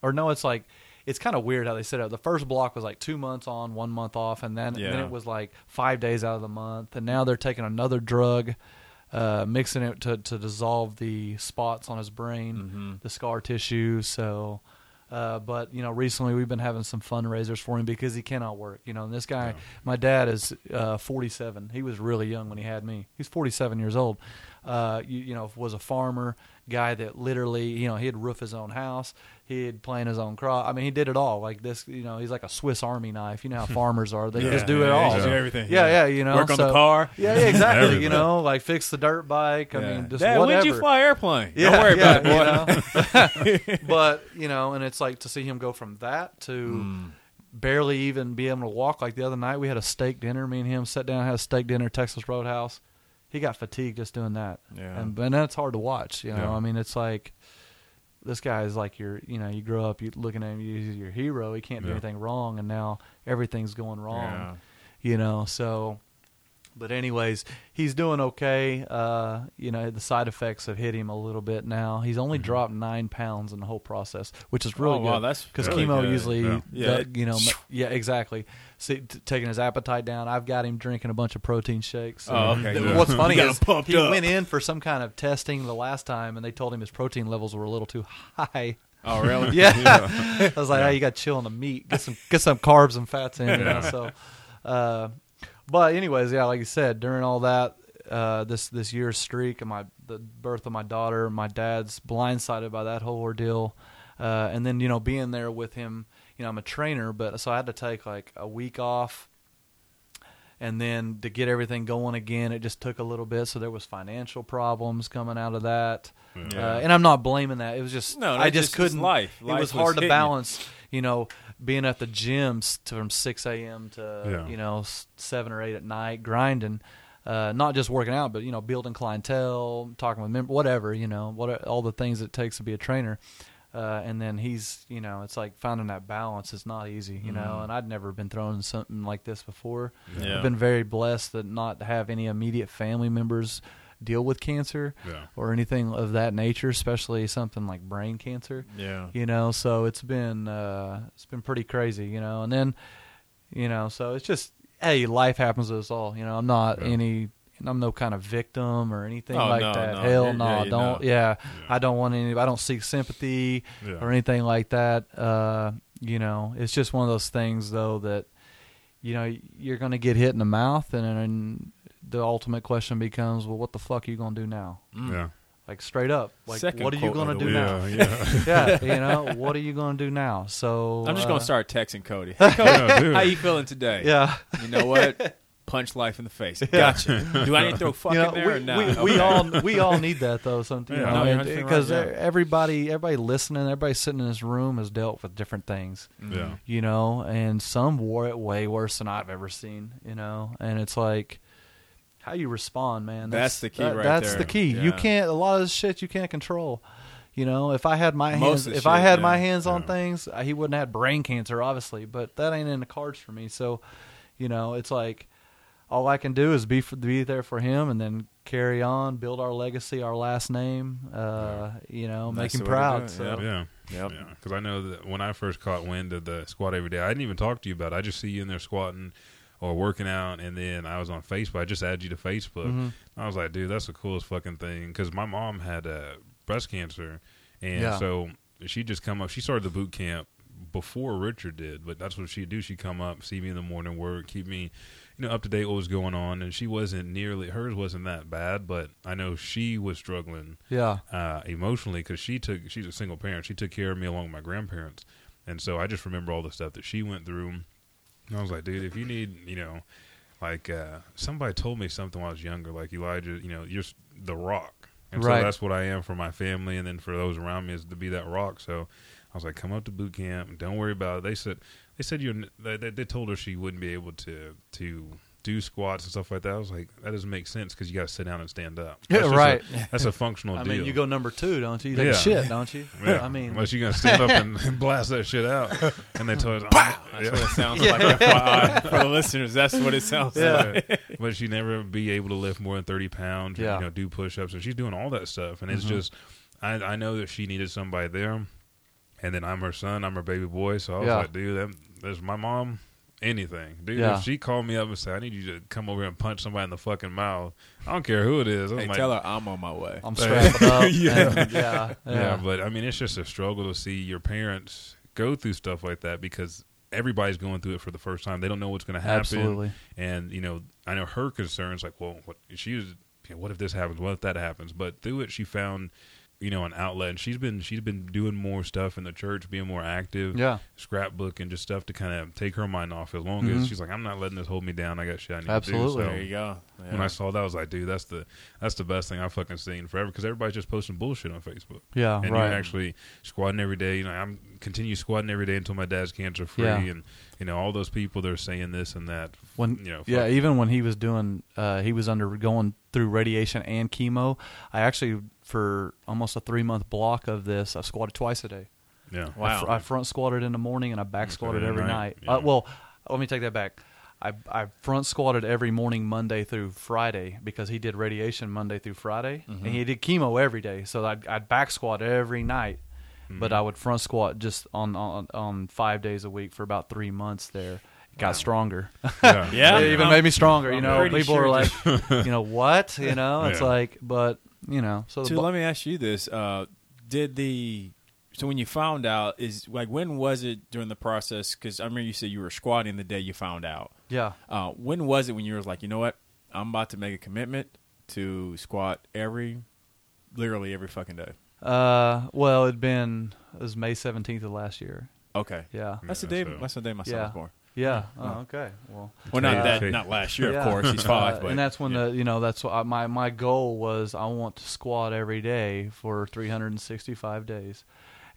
or no, it's like it's kind of weird how they set it up. The first block was like two months on, one month off, and then then it was like five days out of the month, and now they're taking another drug. Uh, mixing it to, to dissolve the spots on his brain, Mhm. the scar tissue. So, uh, but you know, recently we've been having some fundraisers for him because he cannot work. You know, and this guy, my dad is uh, 47. He was really young when he had me. He's 47 years old. Uh, you, you know, was a farmer guy that literally, you know, he'd roof his own house. He'd plant his own crop. I mean, he did it all. Like this, you know, he's like a Swiss Army knife. You know how farmers are; they Yeah, just do it all. everything. Yeah, Yeah. yeah. You know, Work on the car. Yeah, yeah, exactly. You know, like fix the dirt bike. I Yeah. mean, just Dad, whatever. when'd you fly airplane? Yeah, Don't worry yeah, about it, boy. you know? but you know, and it's like to see him go from that to Mm. barely even be able to walk. Like the other night, we had a steak dinner. Me and him sat down, had a steak dinner, Texas Roadhouse. He got fatigued just doing that, Yeah. and and that's hard to watch. You know, Yeah. I mean, it's like this guy is like your, you know, you grow up, you looking at him, he's your hero. He can't do Yeah. anything wrong, and now everything's going wrong Yeah. you know so but anyways he's doing okay uh you know the side effects have hit him a little bit now he's only dropped nine pounds in the whole process which is really Mm-hmm. Oh, wow, good that's because really chemo good. usually Yeah. You know yeah exactly See, t- taking his appetite down i've got him drinking a bunch of protein shakes Oh, okay, Th- what's funny is he up. went in for some kind of testing the last time and they told him his protein levels were a little too high Oh, really? yeah. I was like, oh, you got to chill on the meat, get some get some carbs and fats in. You know? So, uh, but anyways, yeah, like you said, during all that, uh, this this year's streak and my the birth of my daughter, my dad's blindsided by that whole ordeal, uh, and then you know being there with him. You know, I'm a trainer, but so I had to take like a week off. And then to get everything going again, it just took a little bit. So there was financial problems coming out of that. Yeah. Uh, and I'm not blaming that. It was just No, I just just couldn't. life. It was was hard to hitting you. balance. You know, being at the gym from 6 a.m. to Yeah. you know seven or eight at night, grinding. Uh, not just working out, but you know, building clientele, talking with members, whatever. You know, what all the things it takes to be a trainer. Uh, and then he's, you know, it's like finding that balance is not easy, you know. And I'd never been thrown in something like this before. Yeah. I've been very blessed that not to have any immediate family members deal with cancer Yeah. or anything of that nature, especially something like brain cancer. Yeah. You know, so it's been uh, it's been pretty crazy, you know. And then, you know, so it's just hey, life happens to us all. You know, I'm not Yeah. any. I'm no kind of victim or anything Oh, like no, that. no. Hell no, yeah, you don't. know. Yeah, I don't want any. I don't seek sympathy Yeah. or anything like that. Uh, you know, it's just one of those things though that you know you're going to get hit in the mouth, and then the ultimate question becomes, well, what the fuck are you going to do now? Yeah. Like straight up, like Second what are you going to do now? Yeah. Yeah. yeah, you know, what are you going to do now? So I'm just uh, gonna start texting Cody. Hey, Cody, Yeah, how you feeling today? Yeah, You know what? Punch life in the face. Gotcha. Do I need to throw fuck you know, in there we, or not? we, we all we all need that though. Sometimes Yeah. you No, know, you're and- 100% right, because yeah. everybody everybody listening, everybody sitting in this room has dealt with different things. Yeah. you know, and some wore it way worse than I've ever seen, you know, and it's like, how you respond, man. That's the key that- right That's there. the key. You can't. A lot of this shit you can't control. You know, if I had my Most hands, of the if I had yeah. my hands on Yeah. things, uh, he wouldn't have had brain cancer, obviously. But that ain't in the cards for me. So, you know, it's like all I can do is be for, be there for him, and then carry on, build our legacy, our last name. Uh, You know, make That's him the way to do proud. So. yep. Yeah. Yep. Yeah, because I know that when I first caught wind of the squat every day, I didn't even talk to you about it. I just see you in there squatting or working out, and then I was on Facebook. I just added you to Facebook. Mhm. I was like, dude, that's the coolest fucking thing. Because my mom had uh, breast cancer, and Yeah. so she just come up. She started the boot camp before Richard did, but that's what she'd do. She'd come up, see me in the morning, work, keep me, you know, up to date what was going on. And she wasn't nearly hers wasn't that bad, but I know she was struggling Yeah. uh, emotionally because she took she's a single parent. She took care of me along with my grandparents, and so I just remember all the stuff that she went through. And I was like, dude, if you need, you know, like uh, somebody told me something when I was younger, like Elijah, you know, you're the rock, and Right. so that's what I am for my family, and then for those around me is to be that rock. So I was like, come up to boot camp, don't worry about it. They said they said you're they, they they told her she wouldn't be able to to do squats and stuff like that. I was like, that doesn't make sense because you got to sit down and stand up. Yeah, That's just right. A, that's a functional I deal. mean, you go number two, don't you? You take Yeah. a shit, don't you? Yeah. I mean, unless you're gonna stand up and, and blast that shit out, and they told us, That's yeah. what it sounds like. FYI, for the listeners, that's what it sounds Yeah. like. but she never be able to lift more than thirty pounds. Yeah. you know, do push-ups, and she's doing all that stuff. And it's Mhm. just, I, I know that she needed somebody there, and then I'm her son, I'm her baby boy. So I was Yeah. like, dude, that, that's my mom. Anything, dude. Yeah. If she called me up and said, "I need you to come over here and punch somebody in the fucking mouth," I don't care who it is. I'm Hey, like, tell her I'm on my way. I'm strapping up. Yeah. and- yeah, yeah, Yeah, but I mean, it's just a struggle to see your parents go through stuff like that because everybody's going through it for the first time. They don't know what's going to happen. absolutely. And you know, I know her concerns like, well, what she was, you know, what if this happens? What if that happens? But through it, she found, you know, an outlet. And she's been she's been doing more stuff in the church, being more active, Yeah, scrapbook and just stuff to kind of take her mind off. As long Mhm. as she's like, I'm not letting this hold me down. I got shit I need Absolutely. to do. So there you go. when I saw that, I was like, dude, that's the that's the best thing I've fucking seen forever because everybody's just posting bullshit on Facebook yeah, and right. you're actually squatting every day. You know, I'm continue squatting every day until my dad's cancer free, Yeah. and you know all those people they're saying this and that. when you know, yeah, even when he was doing, uh, he was undergoing through radiation and chemo. I actually, for almost a three month block of this, I squatted twice a day. yeah, I, Wow. fr- I front squatted in the morning and I back squatted every right. night. Yeah. Uh, well, let me take that back. I, I front squatted every morning Monday through Friday because he did radiation Monday through Friday Mm-hmm. and he did chemo every day. So I'd, I'd back squat every night, but Mm-hmm. I would front squat just on, on on five days a week for about three months there. It got stronger. yeah, Yeah. it even I'm- made me stronger. You I'm know, people sure are like, you know, what? You know, it's Yeah. like, but you know, so So bu- let me ask you this: uh, Did the so when you found out is like when was it during the process? Because I remember you said you were squatting the day you found out. yeah. Uh, when was it when you were like, you know what, I'm about to make a commitment to squat every, literally every fucking day. Uh, well, it'd been it was May seventeenth of last year. Okay, Yeah. that's the day. so- That's the day my son Yeah. was born. Yeah. Oh, okay. Well, Well, not Uh, that, not last year, yeah. of course. He's five, Uh, but and that's when yeah. the you know that's what I, my my goal was. I want to squat every day for 365 days,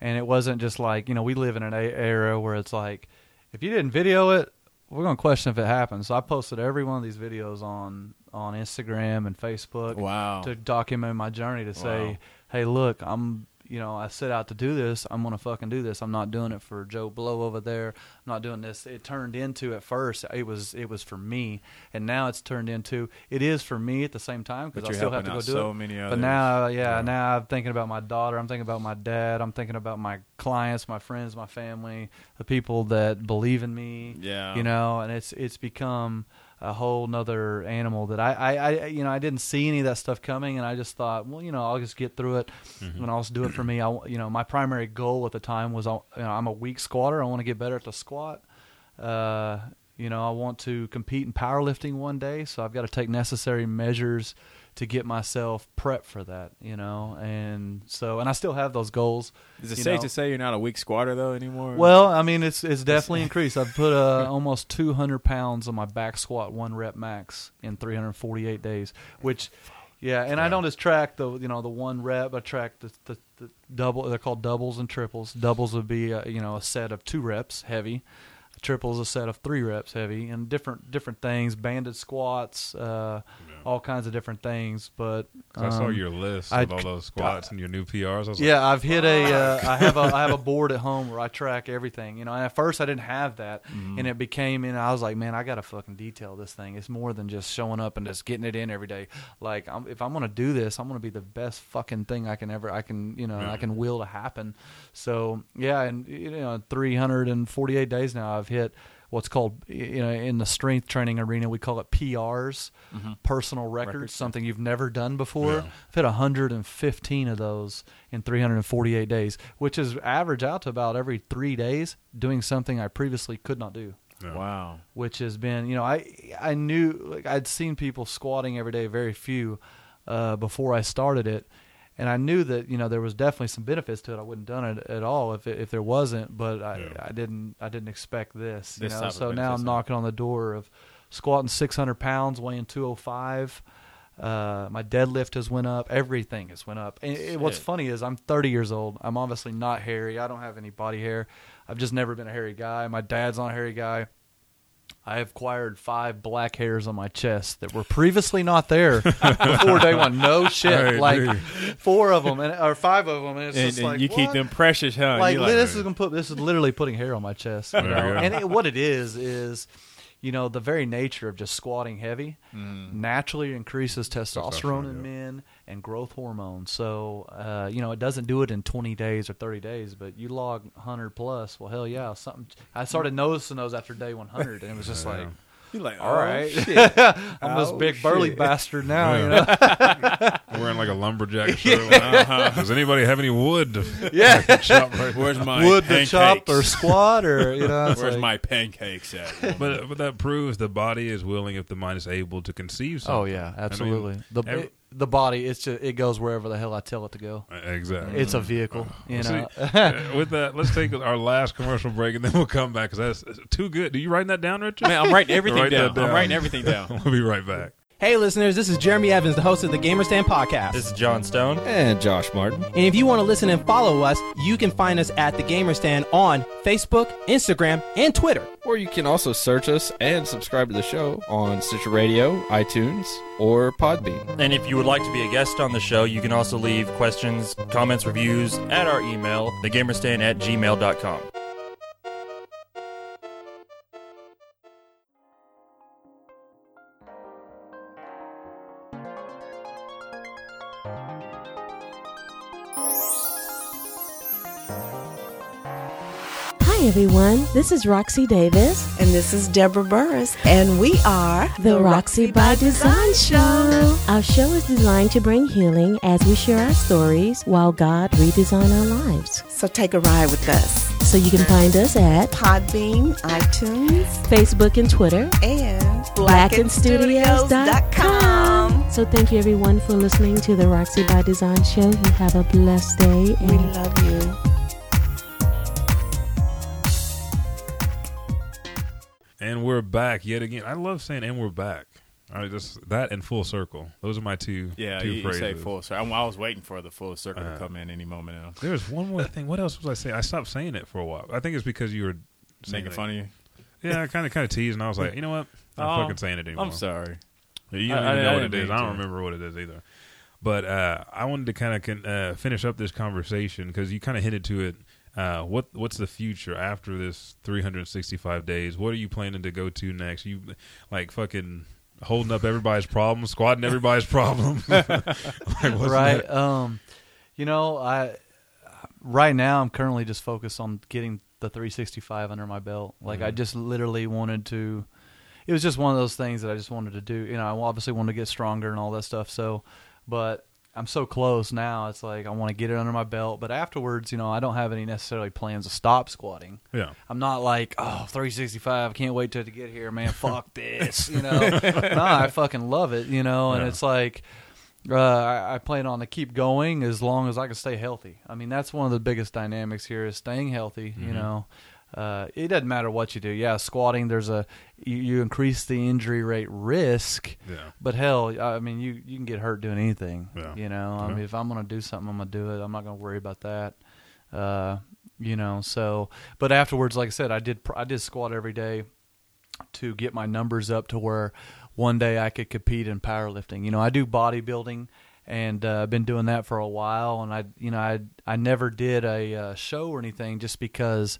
and it wasn't just like you know we live in an a- era where it's like if you didn't video it, we're gonna question if it happens. So I posted every one of these videos on on Instagram and Facebook wow. to document my journey to say, Wow. hey, look, I'm, you know, I set out to do this. I'm gonna fucking do this. I'm not doing it for Joe Blow over there. I'm not doing this. It turned into at first it was it was for me, and now it's turned into it is for me at the same time because I still have to go do so it. many others. But now, yeah, Yeah. now I'm thinking about my daughter. I'm thinking about my dad. I'm thinking about my clients, my friends, my family, the people that believe in me yeah, you know and it's it's become a whole nother animal that I, I, I you know I didn't see any of that stuff coming and I just thought well you know I'll just get through it. Mm-hmm. and I'll just do it for me I you know my primary goal at the time was I- you know, I'm a weak squatter. I want to get better at the squat. Uh, you know I want to compete in powerlifting one day so I've got to take necessary measures to get myself prepped for that you know and so and I still have those goals Is it safe know. to say you're not a weak squatter though anymore? well, I mean, it's it's definitely increased. I've put uh, almost 200 pounds on my back squat, one rep max in 348 days. Which, yeah, and I don't just track the you know the one rep. I track the, the, the double. They're called doubles and triples. Doubles would be uh, you know a set of two reps heavy. Triples a set of three reps heavy, and different different things. Banded squats. Uh, all kinds of different things. But 'Cause I saw um, your list I- of all those squats and your new PRs. I was Yeah, I've hit a. Uh, I have a. I have a board at home where I track everything. You know, and at first I didn't have that, Mm-hmm. and it became. And I was like, man, I gotta fucking detail this thing. It's more than just showing up and just getting it in every day. Like, I'm, if I'm gonna do this, I'm gonna be the best fucking thing I can ever. I can, you know, I can will to happen. So yeah, and you know, 348 days now, I've hit what's called you know in the strength training arena we call it PRs, personal records, Records, something you've never done before. Yeah. I've hit 115 of those in 348 days, which is average out to about every three days doing something I previously could not do. Yeah. Wow. Which has been, you know, I I knew like I'd seen people squatting every day, very few, uh, before I started it, and I knew that you know there was definitely some benefits to it. I wouldn't done it at all if it, if there wasn't, but I, Yeah. I didn't I didn't expect this. You This know, so now I'm knocking on the door of squatting 600 pounds, weighing 205. Uh, my deadlift has went up. Everything has went up. And it, what's funny is I'm 30 years old. I'm obviously not hairy. I don't have any body hair. I've just never been a hairy guy. My dad's not a hairy guy. I have acquired five black hairs on my chest that were previously not there before day one. No shit, Hey, like dude. four of them and, or five of them, and it's And, just and like you keep them precious, huh? like, You this is gonna put this is literally putting hair on my chest. You know? And it, what it is is, you know, the very nature of just squatting heavy naturally increases testosterone, Testosterone, in yeah. men and growth hormone. So, uh, you know, it doesn't do it in 20 days or 30 days, but you log 100 plus. Well, hell yeah, something. I started noticing those after day 100, and it was just Yeah. like. You're like, All oh, right, shit. I'm this Oh, big burly bastard now. You know, wearing like a lumberjack shirt. Uh-huh. Does anybody have any wood? To yeah, chop right Where's my wood to chop or squat or you know. Where's like- my pancakes at? But but that proves the body is willing if the mind is able to conceive. Something. Oh yeah, absolutely. the every- it- the body, it's just, it goes wherever the hell I tell it to go. Exactly. It's a vehicle, you know. see, uh, with that, let's take our last commercial break and then we'll come back because that's too good. Do you writing that down, Richard? Man, I'm writing everything Write that down. I'm writing everything down. we'll be right back. Hey, listeners, this is Jeremy Evans, the host of the Gamerstand podcast. This is John Stone. And Josh Martin. and if you want to listen and follow us, you can find us at the Gamerstand on Facebook, Instagram, and Twitter. Or you can also search us and subscribe to the show on Stitcher Radio, iTunes, or Podbean. And if you would like to be a guest on the show, you can also leave questions, comments, reviews at our email, thegamerstand at gmail.com. Hi, everyone. This is Roxy Davis. And this is Deborah Burris, and we are The Roxy by Design Show. Our show is designed to bring healing as we share our stories while God redesigns our lives. So take a ride with us. So you can find us at Podbean, iTunes, Facebook and Twitter, and blackenstudios.com. So thank you everyone for listening to the Roxy by Design Show. You have a blessed day We love you. And we're back yet again. I love saying "and we're back." I just that and full circle. Those are my two Yeah, two you, you phrases. say full circle. I, I was waiting for the full circle Uh, to come in any moment now. There's one more thing. What else was I saying? I stopped saying it for a while. I think it's because you were saying Making fun of you. Yeah, I kind of kind of teased, and I was like, you know what? I'm Oh, fucking saying it anymore. I'm sorry. You I- don't I- even I know what it is. I don't to. remember what it is either. But uh, I wanted to kind of uh, finish up this conversation because you kind of hinted to it. Uh, what what's the future after this 365 days? What are you planning to go to next? You like fucking holding up everybody's problems, squatting everybody's problems. like, right. next? Um, you know, I right now I'm currently just focused on getting the 365 under my belt. Like I Mhm. just literally wanted to. It was just one of those things that I just wanted to do. You know, I obviously wanted to get stronger and all that stuff. So, but I'm so close now. It's like I want to get it under my belt. But afterwards, you know, I don't have any necessarily plans to stop squatting. Yeah. I'm not like, oh, 365, can't wait till to get here, man. Fuck this, you know. no, I fucking love it, you know. And Yeah. it's like, uh, I, I plan on to keep going as long as I can stay healthy. I mean, that's one of the biggest dynamics here is staying healthy. You Mhm. know, uh, it doesn't matter what you do. Yeah, squatting. There's a you, you increase the injury rate risk. Yeah. But hell, I mean, you you can get hurt doing anything. Yeah. You know, I mean, if I'm gonna do something, I'm gonna do it. I'm not gonna worry about that. Uh, you know, so but afterwards, like I said, I did I did squat every day. to get my numbers up to where one day I could compete in powerlifting. You know, I do bodybuilding and uh, I've been doing that for a while and I you know I I never did a uh, show or anything just because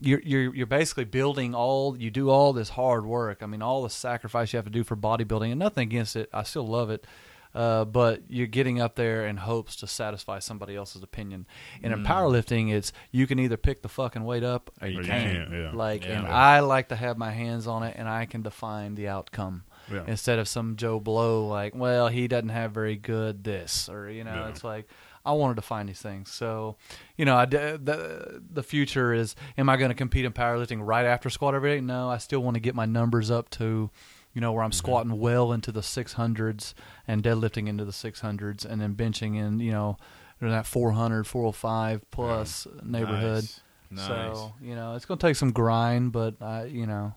you're you're you're basically building all you do all this hard work. I mean, all the sacrifice you have to do for bodybuilding, and nothing against it. I still love it, uh, but you're getting up there in hopes to satisfy somebody else's opinion. And in Mm. powerlifting, it's you can either pick the fucking weight up or you Or can't. yeah. Like, Yeah. and I like to have my hands on it, and I can define the outcome. Yeah. Instead of some Joe Blow like, well, he doesn't have very good this, or you know, Yeah. it's like I wanted to find these things. So, you know, I, the the future is: Am I going to compete in powerlifting right after squat every day? No, I still want to get my numbers up to, you know, where I'm mm-hmm. squatting well into the 600s and deadlifting into the 600s, and then benching in, you know, in that 400, 405 plus mm-hmm. neighborhood. Nice. So, you know, it's going to take some grind, but I, you know.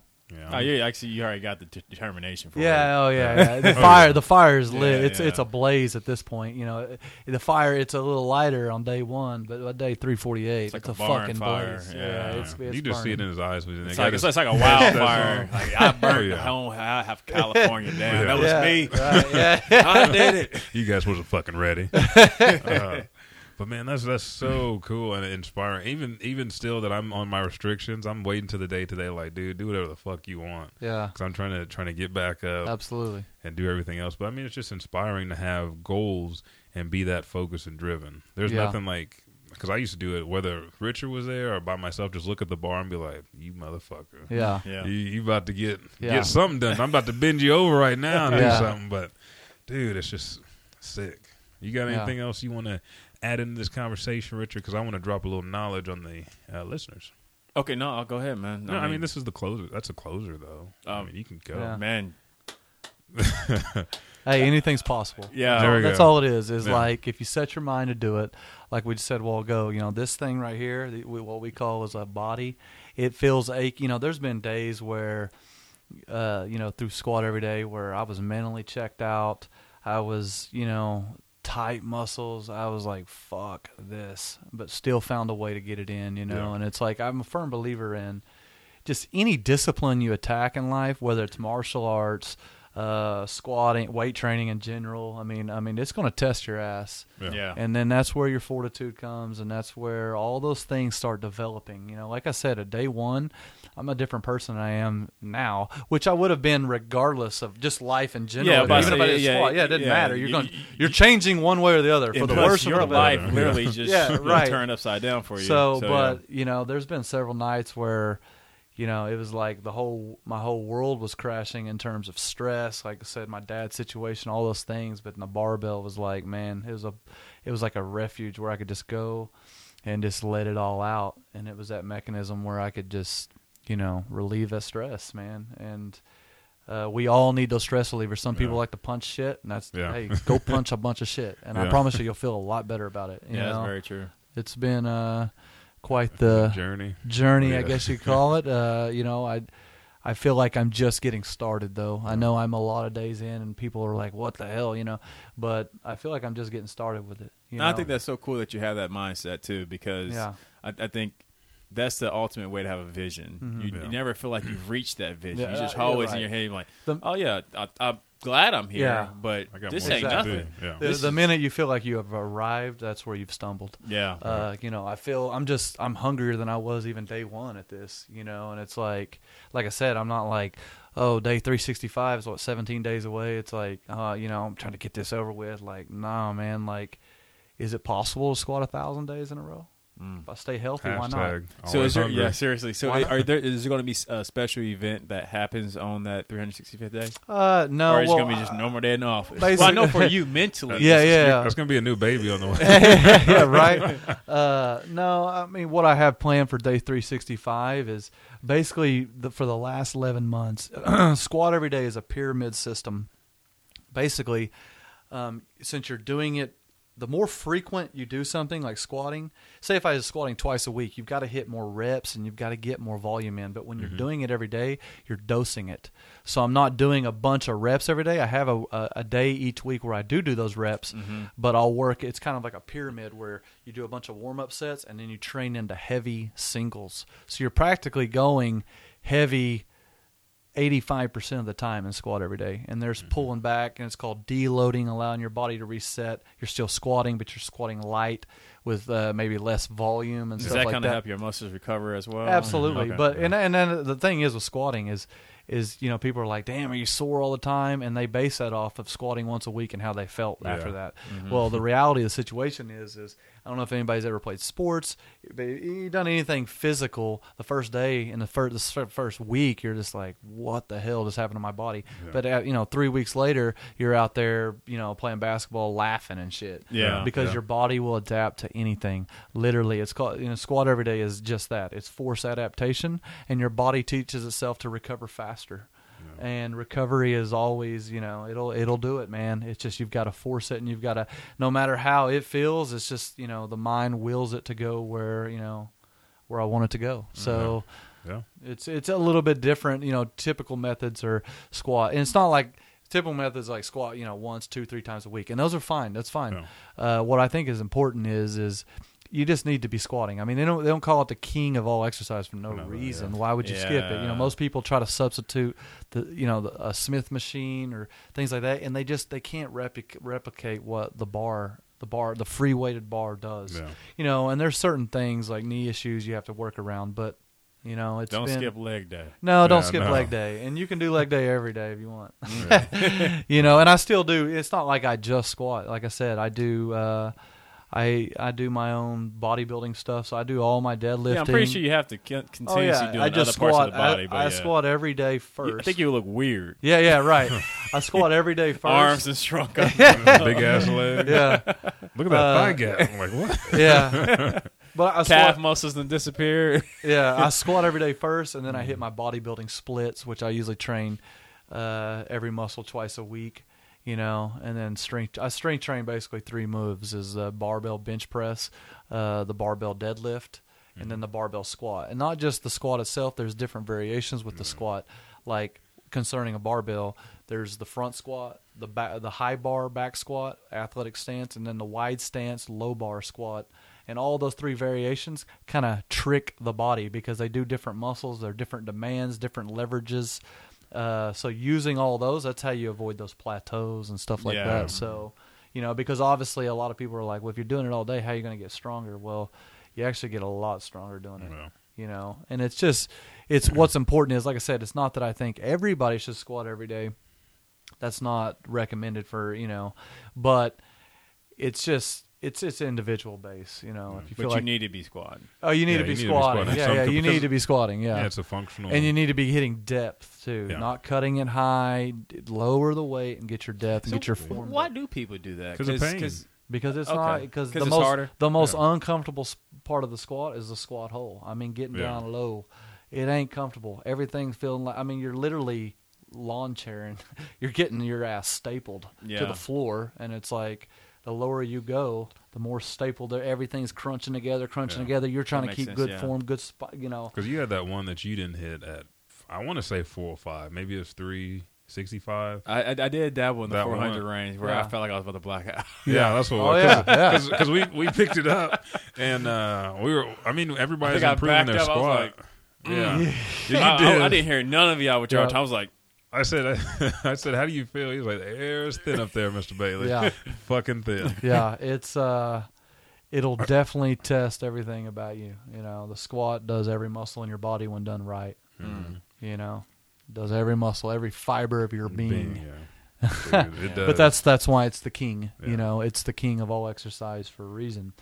Oh, yeah, actually, you already got the de- determination for it. Yeah, oh yeah, yeah. The Oh, fire, the fire is lit. Yeah, it's yeah. it's a blaze at this point. You know, the fire. It's a little lighter on day one, but by day three forty eight, it's, like a, a barn fucking fire, blaze. yeah. it's, it's you just see it in his eyes. when It's like it's, it's like a that's- that's wildfire. all. like I burned Oh, yeah. home half California down. That was Yeah, me. right, yeah. I did it. You guys wasn't fucking ready. Uh, but man, that's that's so cool and inspiring. Even even still that I'm on my restrictions, I'm waiting to the day today. Like, dude, do whatever the fuck you want. Yeah. because I'm trying to trying to get back up. Absolutely. and do everything else. But I mean, it's just inspiring to have goals and be that focused and driven. There's Yeah. nothing like because I used to do it whether Richard was there or by myself. Just look at the bar and be like, "You motherfucker, Yeah. Yeah. you, you about to get Yeah. get something done. I'm about to bend you over right now and Yeah. do something." But dude, it's just sick. You got Yeah. anything else you want to add into this conversation, Richard? Because I want to drop a little knowledge on the uh, listeners. Okay, no, I'll go ahead, man. No, I mean, this is the closer. That's a closer though. I Um, mean, you can go. Yeah. man. Hey, anything's possible. Yeah. There that's go. all it is. Is Yeah. like if you set your mind to do it, like we just said a while ago. You know, this thing right here, the, we- what we call as a body, it feels ache. You know, there's been days where, uh, you know, through squat every day where I was mentally checked out. I was, you know, tight muscles. I was like, fuck this, but still found a way to get it in. You know, Yeah. and it's like I'm a firm believer in just any discipline you attack in life, whether it's martial arts, uh, squatting, weight training in general. I mean, I mean, it's going to test your ass. Yeah. Yeah. And then that's where your fortitude comes, and that's where all those things start developing. You know, like I said, at day one, I'm a different person than I am now, which I would have been regardless of just life in general. Yeah, but even I if I say, did yeah, squat, yeah, it didn't yeah, matter. You're you- going, you- you're changing one way or the other for the plus, worse or your the better. life literally just Yeah, right. turned upside down for you. So, yeah. but you know, there's been several nights where, you know, it was like the whole my whole world was crashing in terms of stress. Like I said, my dad's situation, all those things. But the barbell was like, man, it was a, it was like a refuge where I could just go, and just let it all out. And it was that mechanism where I could just, you know, relieve that stress, man. And uh, we all need those stress relievers. Some people Yeah. like to punch shit, and that's Yeah. hey, go punch a bunch of shit, and I promise you, you'll feel a lot better about it. You yeah, know? that's very true. It's been uh, quite the journey. journey, I Yeah. guess you call it. Uh, you know, I I feel like I'm just getting started though. I know I'm a lot of days in, and people are like, "What the hell?" You know, but I feel like I'm just getting started with it. You And I think that's so cool that you have that mindset too, because Yeah. I, I think that's the ultimate way to have a vision. Mhm. You, Yeah. you never feel like you've reached that vision. Yeah, you just uh, you're always in your head, you're like, The- oh yeah, I, I'm glad I'm here, Yeah. but this ain't to nothing. Yeah. the, This the is- minute you feel like you have arrived, that's where you've stumbled. Yeah. Uh, you know, I feel I'm just I'm hungrier than I was even day one at this. You know, and it's like, like I said, I'm not like, oh, day 365 is what 17 days away. It's like, uh, you know, I'm trying to get this over with. Like, nah, man. Like, is it possible to squat a thousand days in a row? Mm. If I stay healthy, why not? So is there, hungry. yeah, seriously. So Why are there is there going to be a special event that happens on that 365th day, Uh, no. or is well, it going to be just normal day in the office? Well, I know for you mentally, Yeah, That's- yeah. That's gonna be a new baby on the way. yeah, right. Uh, no, I mean what I have planned for day 365 is basically the, for the last 11 months. squat every day is a pyramid system. Basically, um, since you're doing it, the more frequent you do something like squatting, say if I was squatting twice a week, you've got to hit more reps and you've got to get more volume in. But when you're mm-hmm. doing it every day, you're dosing it. So I'm not doing a bunch of reps every day. I have a, a, a day each week where I do do those reps, mm-hmm. but I'll work. It's kind of like a pyramid where you do a bunch of warm up sets and then you train into heavy singles. So you're practically going heavy 85% of the time in squat every day. And there's pulling back, and it's called deloading, allowing your body to reset. You're still squatting, but you're squatting light with uh, maybe less volume and Does stuff that like kind of that. help your muscles recover as well? Absolutely, Okay. but and and then the thing is with squatting is is you know people are like, damn, are you sore all the time? And they base that off of squatting once a week and how they felt after that. Mm-hmm. Mhm. Well, the reality of the situation is is I don't know if anybody's ever played sports, but you done anything physical the first day and the first the first week, you're just like, what the hell just happened to my body? But uh, you know, three weeks later, you're out there, you know, playing basketball, laughing and shit. Yeah. because Yeah. your body will adapt to anything. Literally, it's called you know squat every day is just that. It's force adaptation, and your body teaches itself to recover faster. And recovery is always, you know, it'll it'll do it, man. It's just you've got to force it, and you've got to, no matter how it feels, it's just you know the mind wills it to go where you know where I want it to go. So Yeah. it's it's a little bit different. You know, typical methods are squat, and it's not like typical methods like squat. You know, once, two, three times a week, and those are fine. That's fine. Uh, what I think is important is is you just need to be squatting. I mean, they don't they don't call it the king of all exercise for no, reason. Why would you skip it? You know, most people try to substitute the you know the, a Smith machine or things like that, and they just they can't replic- replicate what the bar the bar the free weighted bar does. Yeah. You know, and there's certain things like knee issues you have to work around, but you know, it's Don't been- skip leg day. No, don't Yeah, skip no. leg day, and you can do leg day every day if you want. you know, and I still do. It's not like I just squat. Like I said, I do. Uh, I I do my own bodybuilding stuff, so I do all my deadlifting. Yeah, I'm pretty sure you have to con- Oh continuously yeah, do I just other squat. parts of the body. I, but I yeah. squat every day You- first. I think you would look weird. Yeah, yeah, right. I squat every day first. Arms and shrunk up. Big ass legs. Yeah. Look at that Uh, thigh gap. I'm like, what? Yeah. But I Calf squat, muscles then disappear. yeah, I squat every day first, and then I hit my bodybuilding splits, which I usually train uh, every muscle twice a week. You know, and then strength. I strength train basically three moves: is the barbell bench press, uh, the barbell deadlift, and then mm-hmm. the barbell squat. And not just the squat itself. There's different variations with the mm-hmm. squat, like concerning a barbell. There's the front squat, the back, the high bar back squat, athletic stance, and then the wide stance low bar squat. And all those three variations kind of trick the body because they do different muscles, they're different demands, different leverages. Uh, so using all those, that's how you avoid those plateaus and stuff like Yeah. that. So, you know, because obviously a lot of people are like, well, if you're doing it all day, how are you going to get stronger? Well, you actually get a lot stronger doing it. You know, and it's just, it's what's important is, like I said, it's not that I think everybody should squat every day. That's not recommended for you know, but it's just it's it's individual base. You know, if you But feel you like need to be squatting. Oh, you need Yeah, to be you need to be squatting. squatting. Yeah, yeah, you need to be squatting. Yeah, yeah, it's a functional- and you need to be hitting depth too, Yeah. not cutting it high. Lower the weight and get your depth and So get your form. Why do people do that? 'Cause of pain. Because it's Okay. not because 'Cause the it's most harder? the most Yeah. uncomfortable part of the squat is the squat hole. I mean, getting Yeah. down low, it ain't comfortable. Everything's feeling like I mean, you're literally lawn chairing. you're getting your ass stapled to the floor, and it's like the lower you go, the more stapled. there- Everything's crunching together, crunching Yeah. together. You're trying That to keep sense, good yeah. form, good spot. You know, Because you had that one that you didn't hit at, I want to say four or five. Maybe it's three sixty five. I, I I did dabble in the That 400 one. range where Yeah. I felt like I was about to black out. Yeah, that's what. Oh, it yeah, yeah. was. Because we we picked it up and uh, we were. I mean, everybody's I improving backed their up, I squat. like, yeah, mm. Yeah, I, you I- did. I didn't hear none of y'all with your Yeah. time. I was like, I said, I said, how do you feel? He's like, the air is thin up there, Mister Bailey. Yeah. fucking thin. yeah, it's uh, it'll definitely test everything about you. You know, the squat does every muscle in your body when done right. You know, does every muscle, every fiber of your being. Being, yeah. Dude, But that's that's why it's the king. Yeah. You know, it's the king of all exercise for a reason.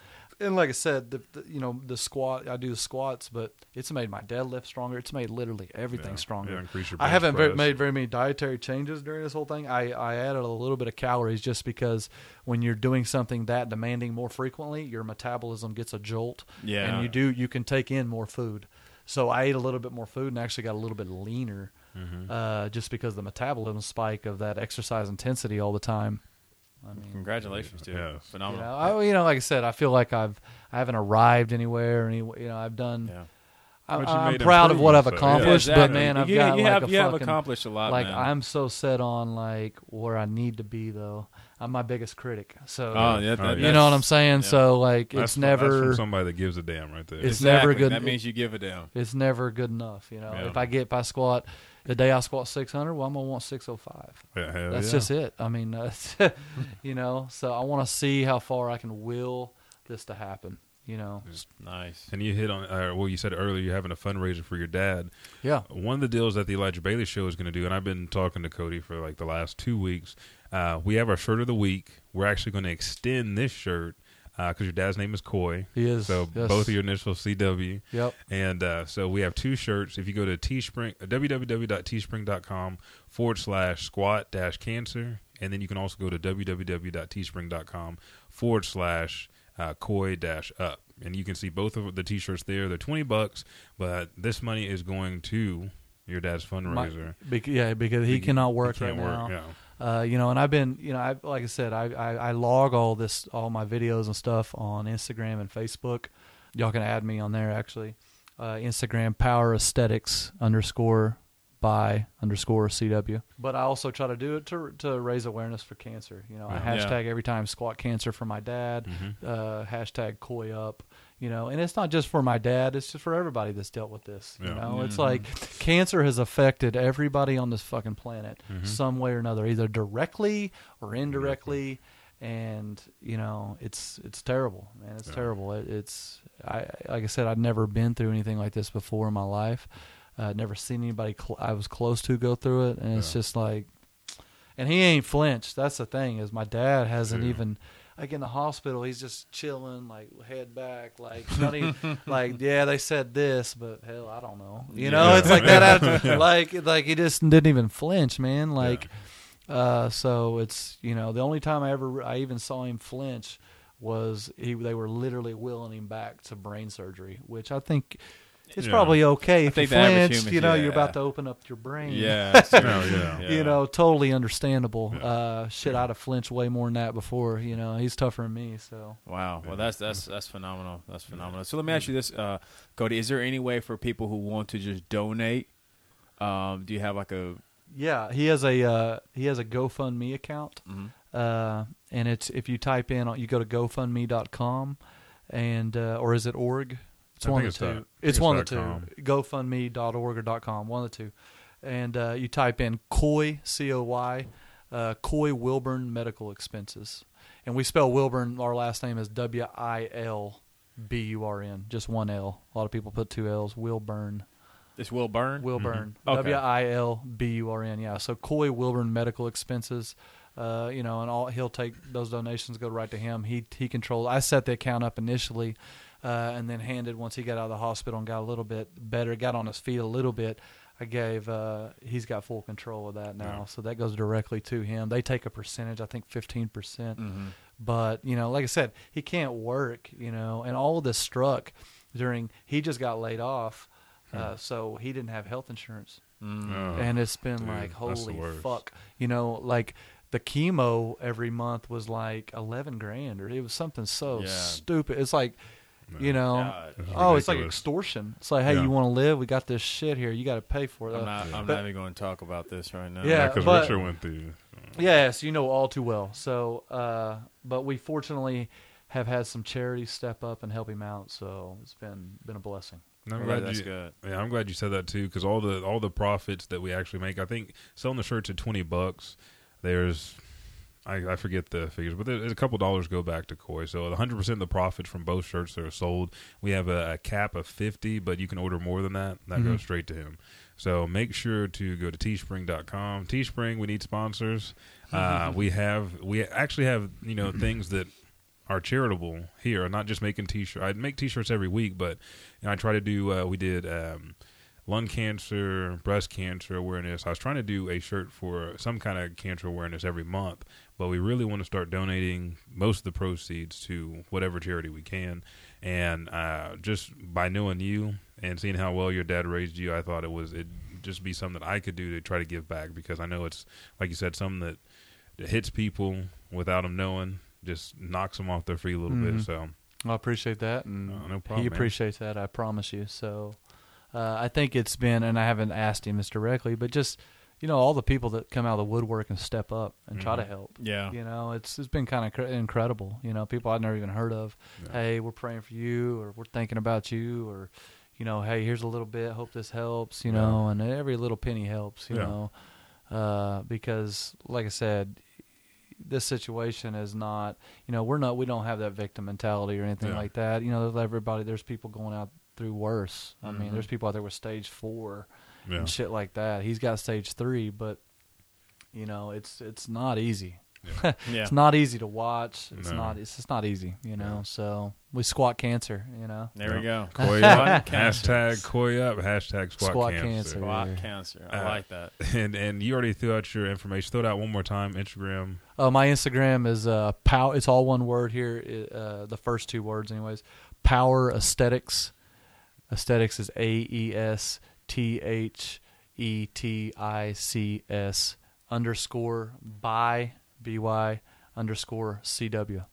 And like I said, the, the you know the squat, I do the squats, but it's made my deadlift stronger. It's made literally everything Yeah. stronger. Yeah, increase your I haven't very, made very many dietary changes during this whole thing. I, I added a little bit of calories just because when you're doing something that demanding more frequently, your metabolism gets a jolt. Yeah. And you do you can take in more food. So I ate a little bit more food and actually got a little bit leaner, Mm-hmm. uh, just because the metabolism spike of that exercise intensity all the time. I mean, congratulations, dude. Yeah. you Phenomenal. know, I, you know, like I said, I feel like I've I haven't arrived anywhere. Any, you know, I've done. Yeah. I, I'm proud of what I've improvements, so, yeah. accomplished, but man, I've you, got you like have a you have accomplished a lot, like man. I'm so set on like where I need to be though. I'm my biggest critic. So Oh, yeah, that- oh, you know what I'm saying. yeah. So like, That's it's from- that's never from somebody that gives a damn right there. It's Exactly. never good. That means you give a damn. It's never good enough. You know, Yeah. if I get if I squat the day I squat 600, well, I'm gonna want 605. Yeah, hell That's yeah. just it. I mean, that's, you know. So I want to see how far I can will this to happen. You know. Nice. And you hit on, uh, well, you said earlier you're having a fundraiser for your dad. Yeah. One of the deals that the Elijah Bailey show is going to do, and I've been talking to Cody for like the last two weeks. Uh, we have our shirt of the week. We're actually going to extend this shirt because your dad's name is Coy. He is, So yes. both of your initials, CW. Yep. And uh, so we have two shirts. If you go to Teespring, uh, www.teespring.com forward slash squat dash cancer, and then you can also go to www.teespring.com forward slash coy dash up. And you can see both of the t shirts there. They're 20 bucks, but this money is going to your dad's My- fundraiser. bec- yeah, because he He- cannot he work can't right work, now. yeah. Uh, you know, and I've been, you know, I like I said, I, I I log all this, all my videos and stuff on Instagram and Facebook. Y'all can add me on there actually. Uh, Instagram Power Aesthetics underscore by underscore CW. But I also try to do it to to raise awareness for cancer. You know, I Yeah. hashtag every time squat cancer for my dad. Mm-hmm. Uh, hashtag Coy up. You know, and it's not just for my dad; it's just for everybody that's dealt with this. You Yeah. know, it's Mhm. like cancer has affected everybody on this fucking planet Mhm. some way or another, either directly or indirectly. And you know, it's it's terrible, man. It's Yeah. terrible. It, it's I like I said, I'd never been through anything like this before in my life. Uh, never seen anybody cl- I was close to go through it, and it's just like, and he ain't flinched. That's the thing is my dad hasn't Yeah. even. Like in the hospital, he's just chilling, like head back, like not even, like yeah, they said this, but hell, I don't know. You know, Yeah. it's like that. Yeah. After, like like he just didn't even flinch, man. Like, uh, so it's you know the only time I ever I even saw him flinch was he they were literally willing him back to brain surgery, which I think it's Yeah. probably okay I if you think the average flinch. human- you know, you're about to open up your brain. Yeah, Oh, yeah. Yeah. You know, totally understandable. Uh, shit, I'd have flinched way more than that before. You know, he's tougher than me. So Wow. Well, that's that's that's phenomenal. That's phenomenal. So let me ask you this, uh, Cody: Is there any way for people who want to just donate? Um, do you have like a Yeah, he has a uh, he has a GoFundMe account, Mhm. uh, and it's if you type in you go to GoFundMe.com, and uh, or is it org? It's I one of the two. think It's it's one of the com. two. GoFundMe.org or dot .com, one of the two, and uh, you type in Coy C O Y, uh, Coy Wilburn medical expenses, and we spell Wilburn. Our last name is W I L B U R N, just one L. A lot of people put two L's. Wilburn. This Will Burn? Wilburn. Mhm. Okay. W I L B U R N. Yeah. So Coy Wilburn medical expenses. Uh, you know, and all he'll take those donations go right to him. He he controls. I set the account up initially, uh, and then handed once he got out of the hospital and got a little bit better, got on his feet a little bit. I gave. Uh, he's got full control of that now, Yeah. so that goes directly to him. They take a percentage, I think fifteen percent. Mhm. But you know, like I said, he can't work. You know, and all of this struck during. He just got laid off, uh, so he didn't have health insurance Mm. Oh, and it's been dude, like holy fuck you know like the chemo every month was like 11 grand or it was something so Yeah. stupid it's like you know God. It's oh it's like ridiculous. extortion it's like hey Yeah. you want to live we got this shit here you got to pay for it I'm not. I'm But- not even going to talk about this right now. Yeah, because but- Richard went through. Yes, you know all too well. So, uh, but we fortunately have had some charities step up and help him out. So it's been been a blessing. And I'm Right, glad that's you, good. Yeah, I'm glad you said that too, because all the all the profits that we actually make, I think selling the shirts at twenty bucks, there's, I, I forget the figures, but there's a couple dollars go back to Coy. So 100 percent of the profits from both shirts that are sold, we have a, a cap of 50, but you can order more than that. That Mhm. goes straight to him. So make sure to go to teespring.com. Teespring, we need sponsors. Uh, we have we actually have you know things that are charitable here. Not just making t-shirts. I make t-shirts every week, but you know, I try to do. Uh, we did um, lung cancer, breast cancer awareness. I was trying to do a shirt for some kind of cancer awareness every month, but we really want to start donating most of the proceeds to whatever charity we can. And uh, just by knowing you and seeing how well your dad raised you, I thought it was it just be something that I could do to try to give back because I know it's like you said, something that, that hits people without them knowing, just knocks them off their feet a little Mhm. bit. So I appreciate that, and No, no problem, he man. appreciates that. I promise you. So, uh, I think it's been, and I haven't asked him this directly, but just you know, all the people that come out of the woodwork and step up and try to Mhm. help. Yeah. You know, it's it's been kind of cr- incredible. You know, people I've never even heard of. Hey, we're praying for you, or we're thinking about you, or you know, hey, here's a little bit. Hope this helps. You Yeah. know, and every little penny helps. You Yeah. know, uh, because like I said, this situation is not. You know, we're not. We don't have that victim mentality or anything Yeah. like that. You know, everybody. There's people going out through worse. I mean, Mhm. there's people out there with stage four Yeah. and shit like that. He's got stage three, but you know, it's it's not easy. Yeah. it's not easy to watch. It's No. not. It's just not easy. You know. So we squat cancer. You know. There we go. Coy Squat up. cancer. Hashtag Coy up. Hashtag squat, Squat cancer. cancer. Squat Yeah. cancer. I Uh, like that. And and you already threw out your information. Throw it out one more time. Instagram. Uh, my Instagram is uh, pow. It's all one word here. Uh, the first two words, anyways. Power Aesthetics. Aesthetics is A E S T H E T I C S underscore by B Y underscore C W.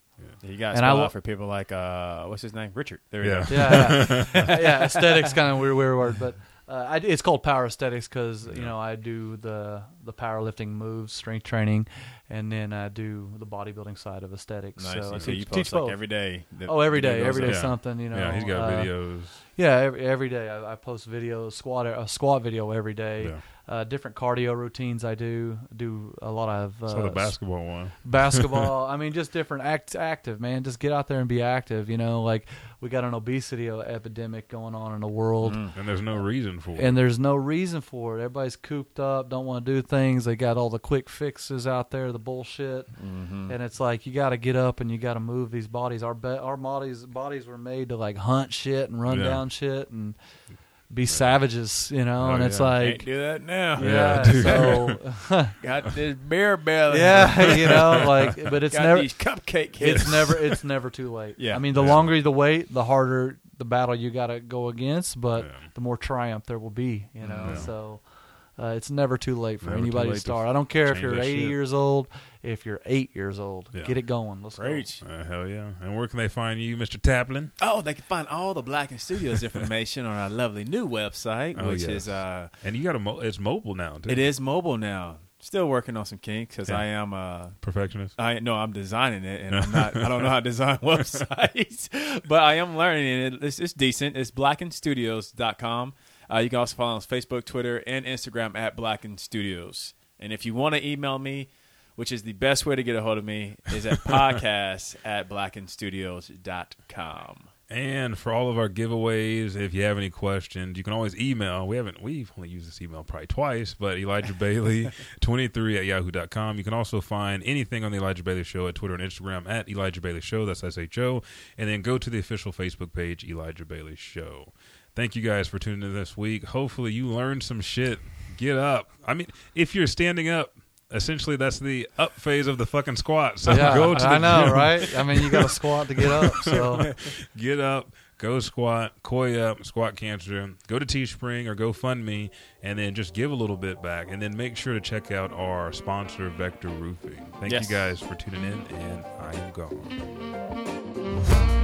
You got to And I spell lo- out for people like uh, what's his name, Richard. There we Yeah. go. yeah, yeah, yeah. Aesthetics kind of weird, weird word, but uh, I, it's called power aesthetics because you know I do the the powerlifting moves, strength training, and then I do the bodybuilding side of aesthetics. Nice. So You I teach, you post, like, both. every day oh, every day, every day. Yeah. something. You know. Yeah, he's got uh, videos. Yeah, every, every day I, I post videos, squat a squat video every day. Uh, different cardio routines I do. Do a lot of uh, the basketball one. basketball. I mean, just different act active, man. Just get out there and be active. You know, like we got an obesity epidemic going on in the world, And there's no reason for it. and there's no reason for it. Everybody's cooped up, don't want to do things. They got all the quick fixes out there, the bullshit, Mm-hmm. and it's like you got to get up and you got to move these bodies. Our be- our bodies bodies were made to like hunt shit and run Yeah. down shit and be savages, you know. Oh, and it's yeah. like Can't do that now. yeah, dude. so. Got this beer belly. Yeah, you know, like, but it's Got never these cupcake hips. it's never it's never too late. Yeah. I mean, the Yeah. longer the wait, the harder the battle you got to go against, but Yeah. the more triumph there will be. You know, Yeah. so uh, it's never too late for Never anybody late to to start. I don't care if you're 80 shit. years old, if you're eight years old, Yeah. get it going. Let's Preach. Uh, hell yeah. And where can they find you, Mr. Taplin? Oh, they can find all the Blacken Studios information on our lovely new website, Oh, which yes. is uh, And you got a mo- it's mobile now, too. it is mobile now. Still working on some kinks because Yeah. I am a Perfectionist. I no, I'm designing it, and I'm not. I don't know how to design websites, but I am learning it. It's, it's decent. It's blackenstudios.com. Uh, you can also follow us on Facebook, Twitter, and Instagram at Blacken Studios. And if you want to email me, which is the best way to get a hold of me, is at podcast at blackenstudios.com. And for all of our giveaways, if you have any questions, you can always email. We haven't we've only used this email probably twice, but Elijah Bailey 23 at yahoo.com. You can also find anything on the Elijah Bailey Show at Twitter and Instagram at Elijah Bailey Show. That's S H O. And then go to the official Facebook page, Elijah Bailey Show. Thank you guys for tuning in this week. Hopefully you learned some shit. Get up. I mean, if you're standing up, essentially that's the up phase of the fucking squat. So Yeah, go to the I know, gym. right? I mean, you got to squat to get up. So get up, go squat, Coy up, squat cancer, go to Teespring or GoFundMe, and then just give a little bit back. And then make sure to check out our sponsor, Vector Roofing. Thank Yes. you guys for tuning in, and I am gone.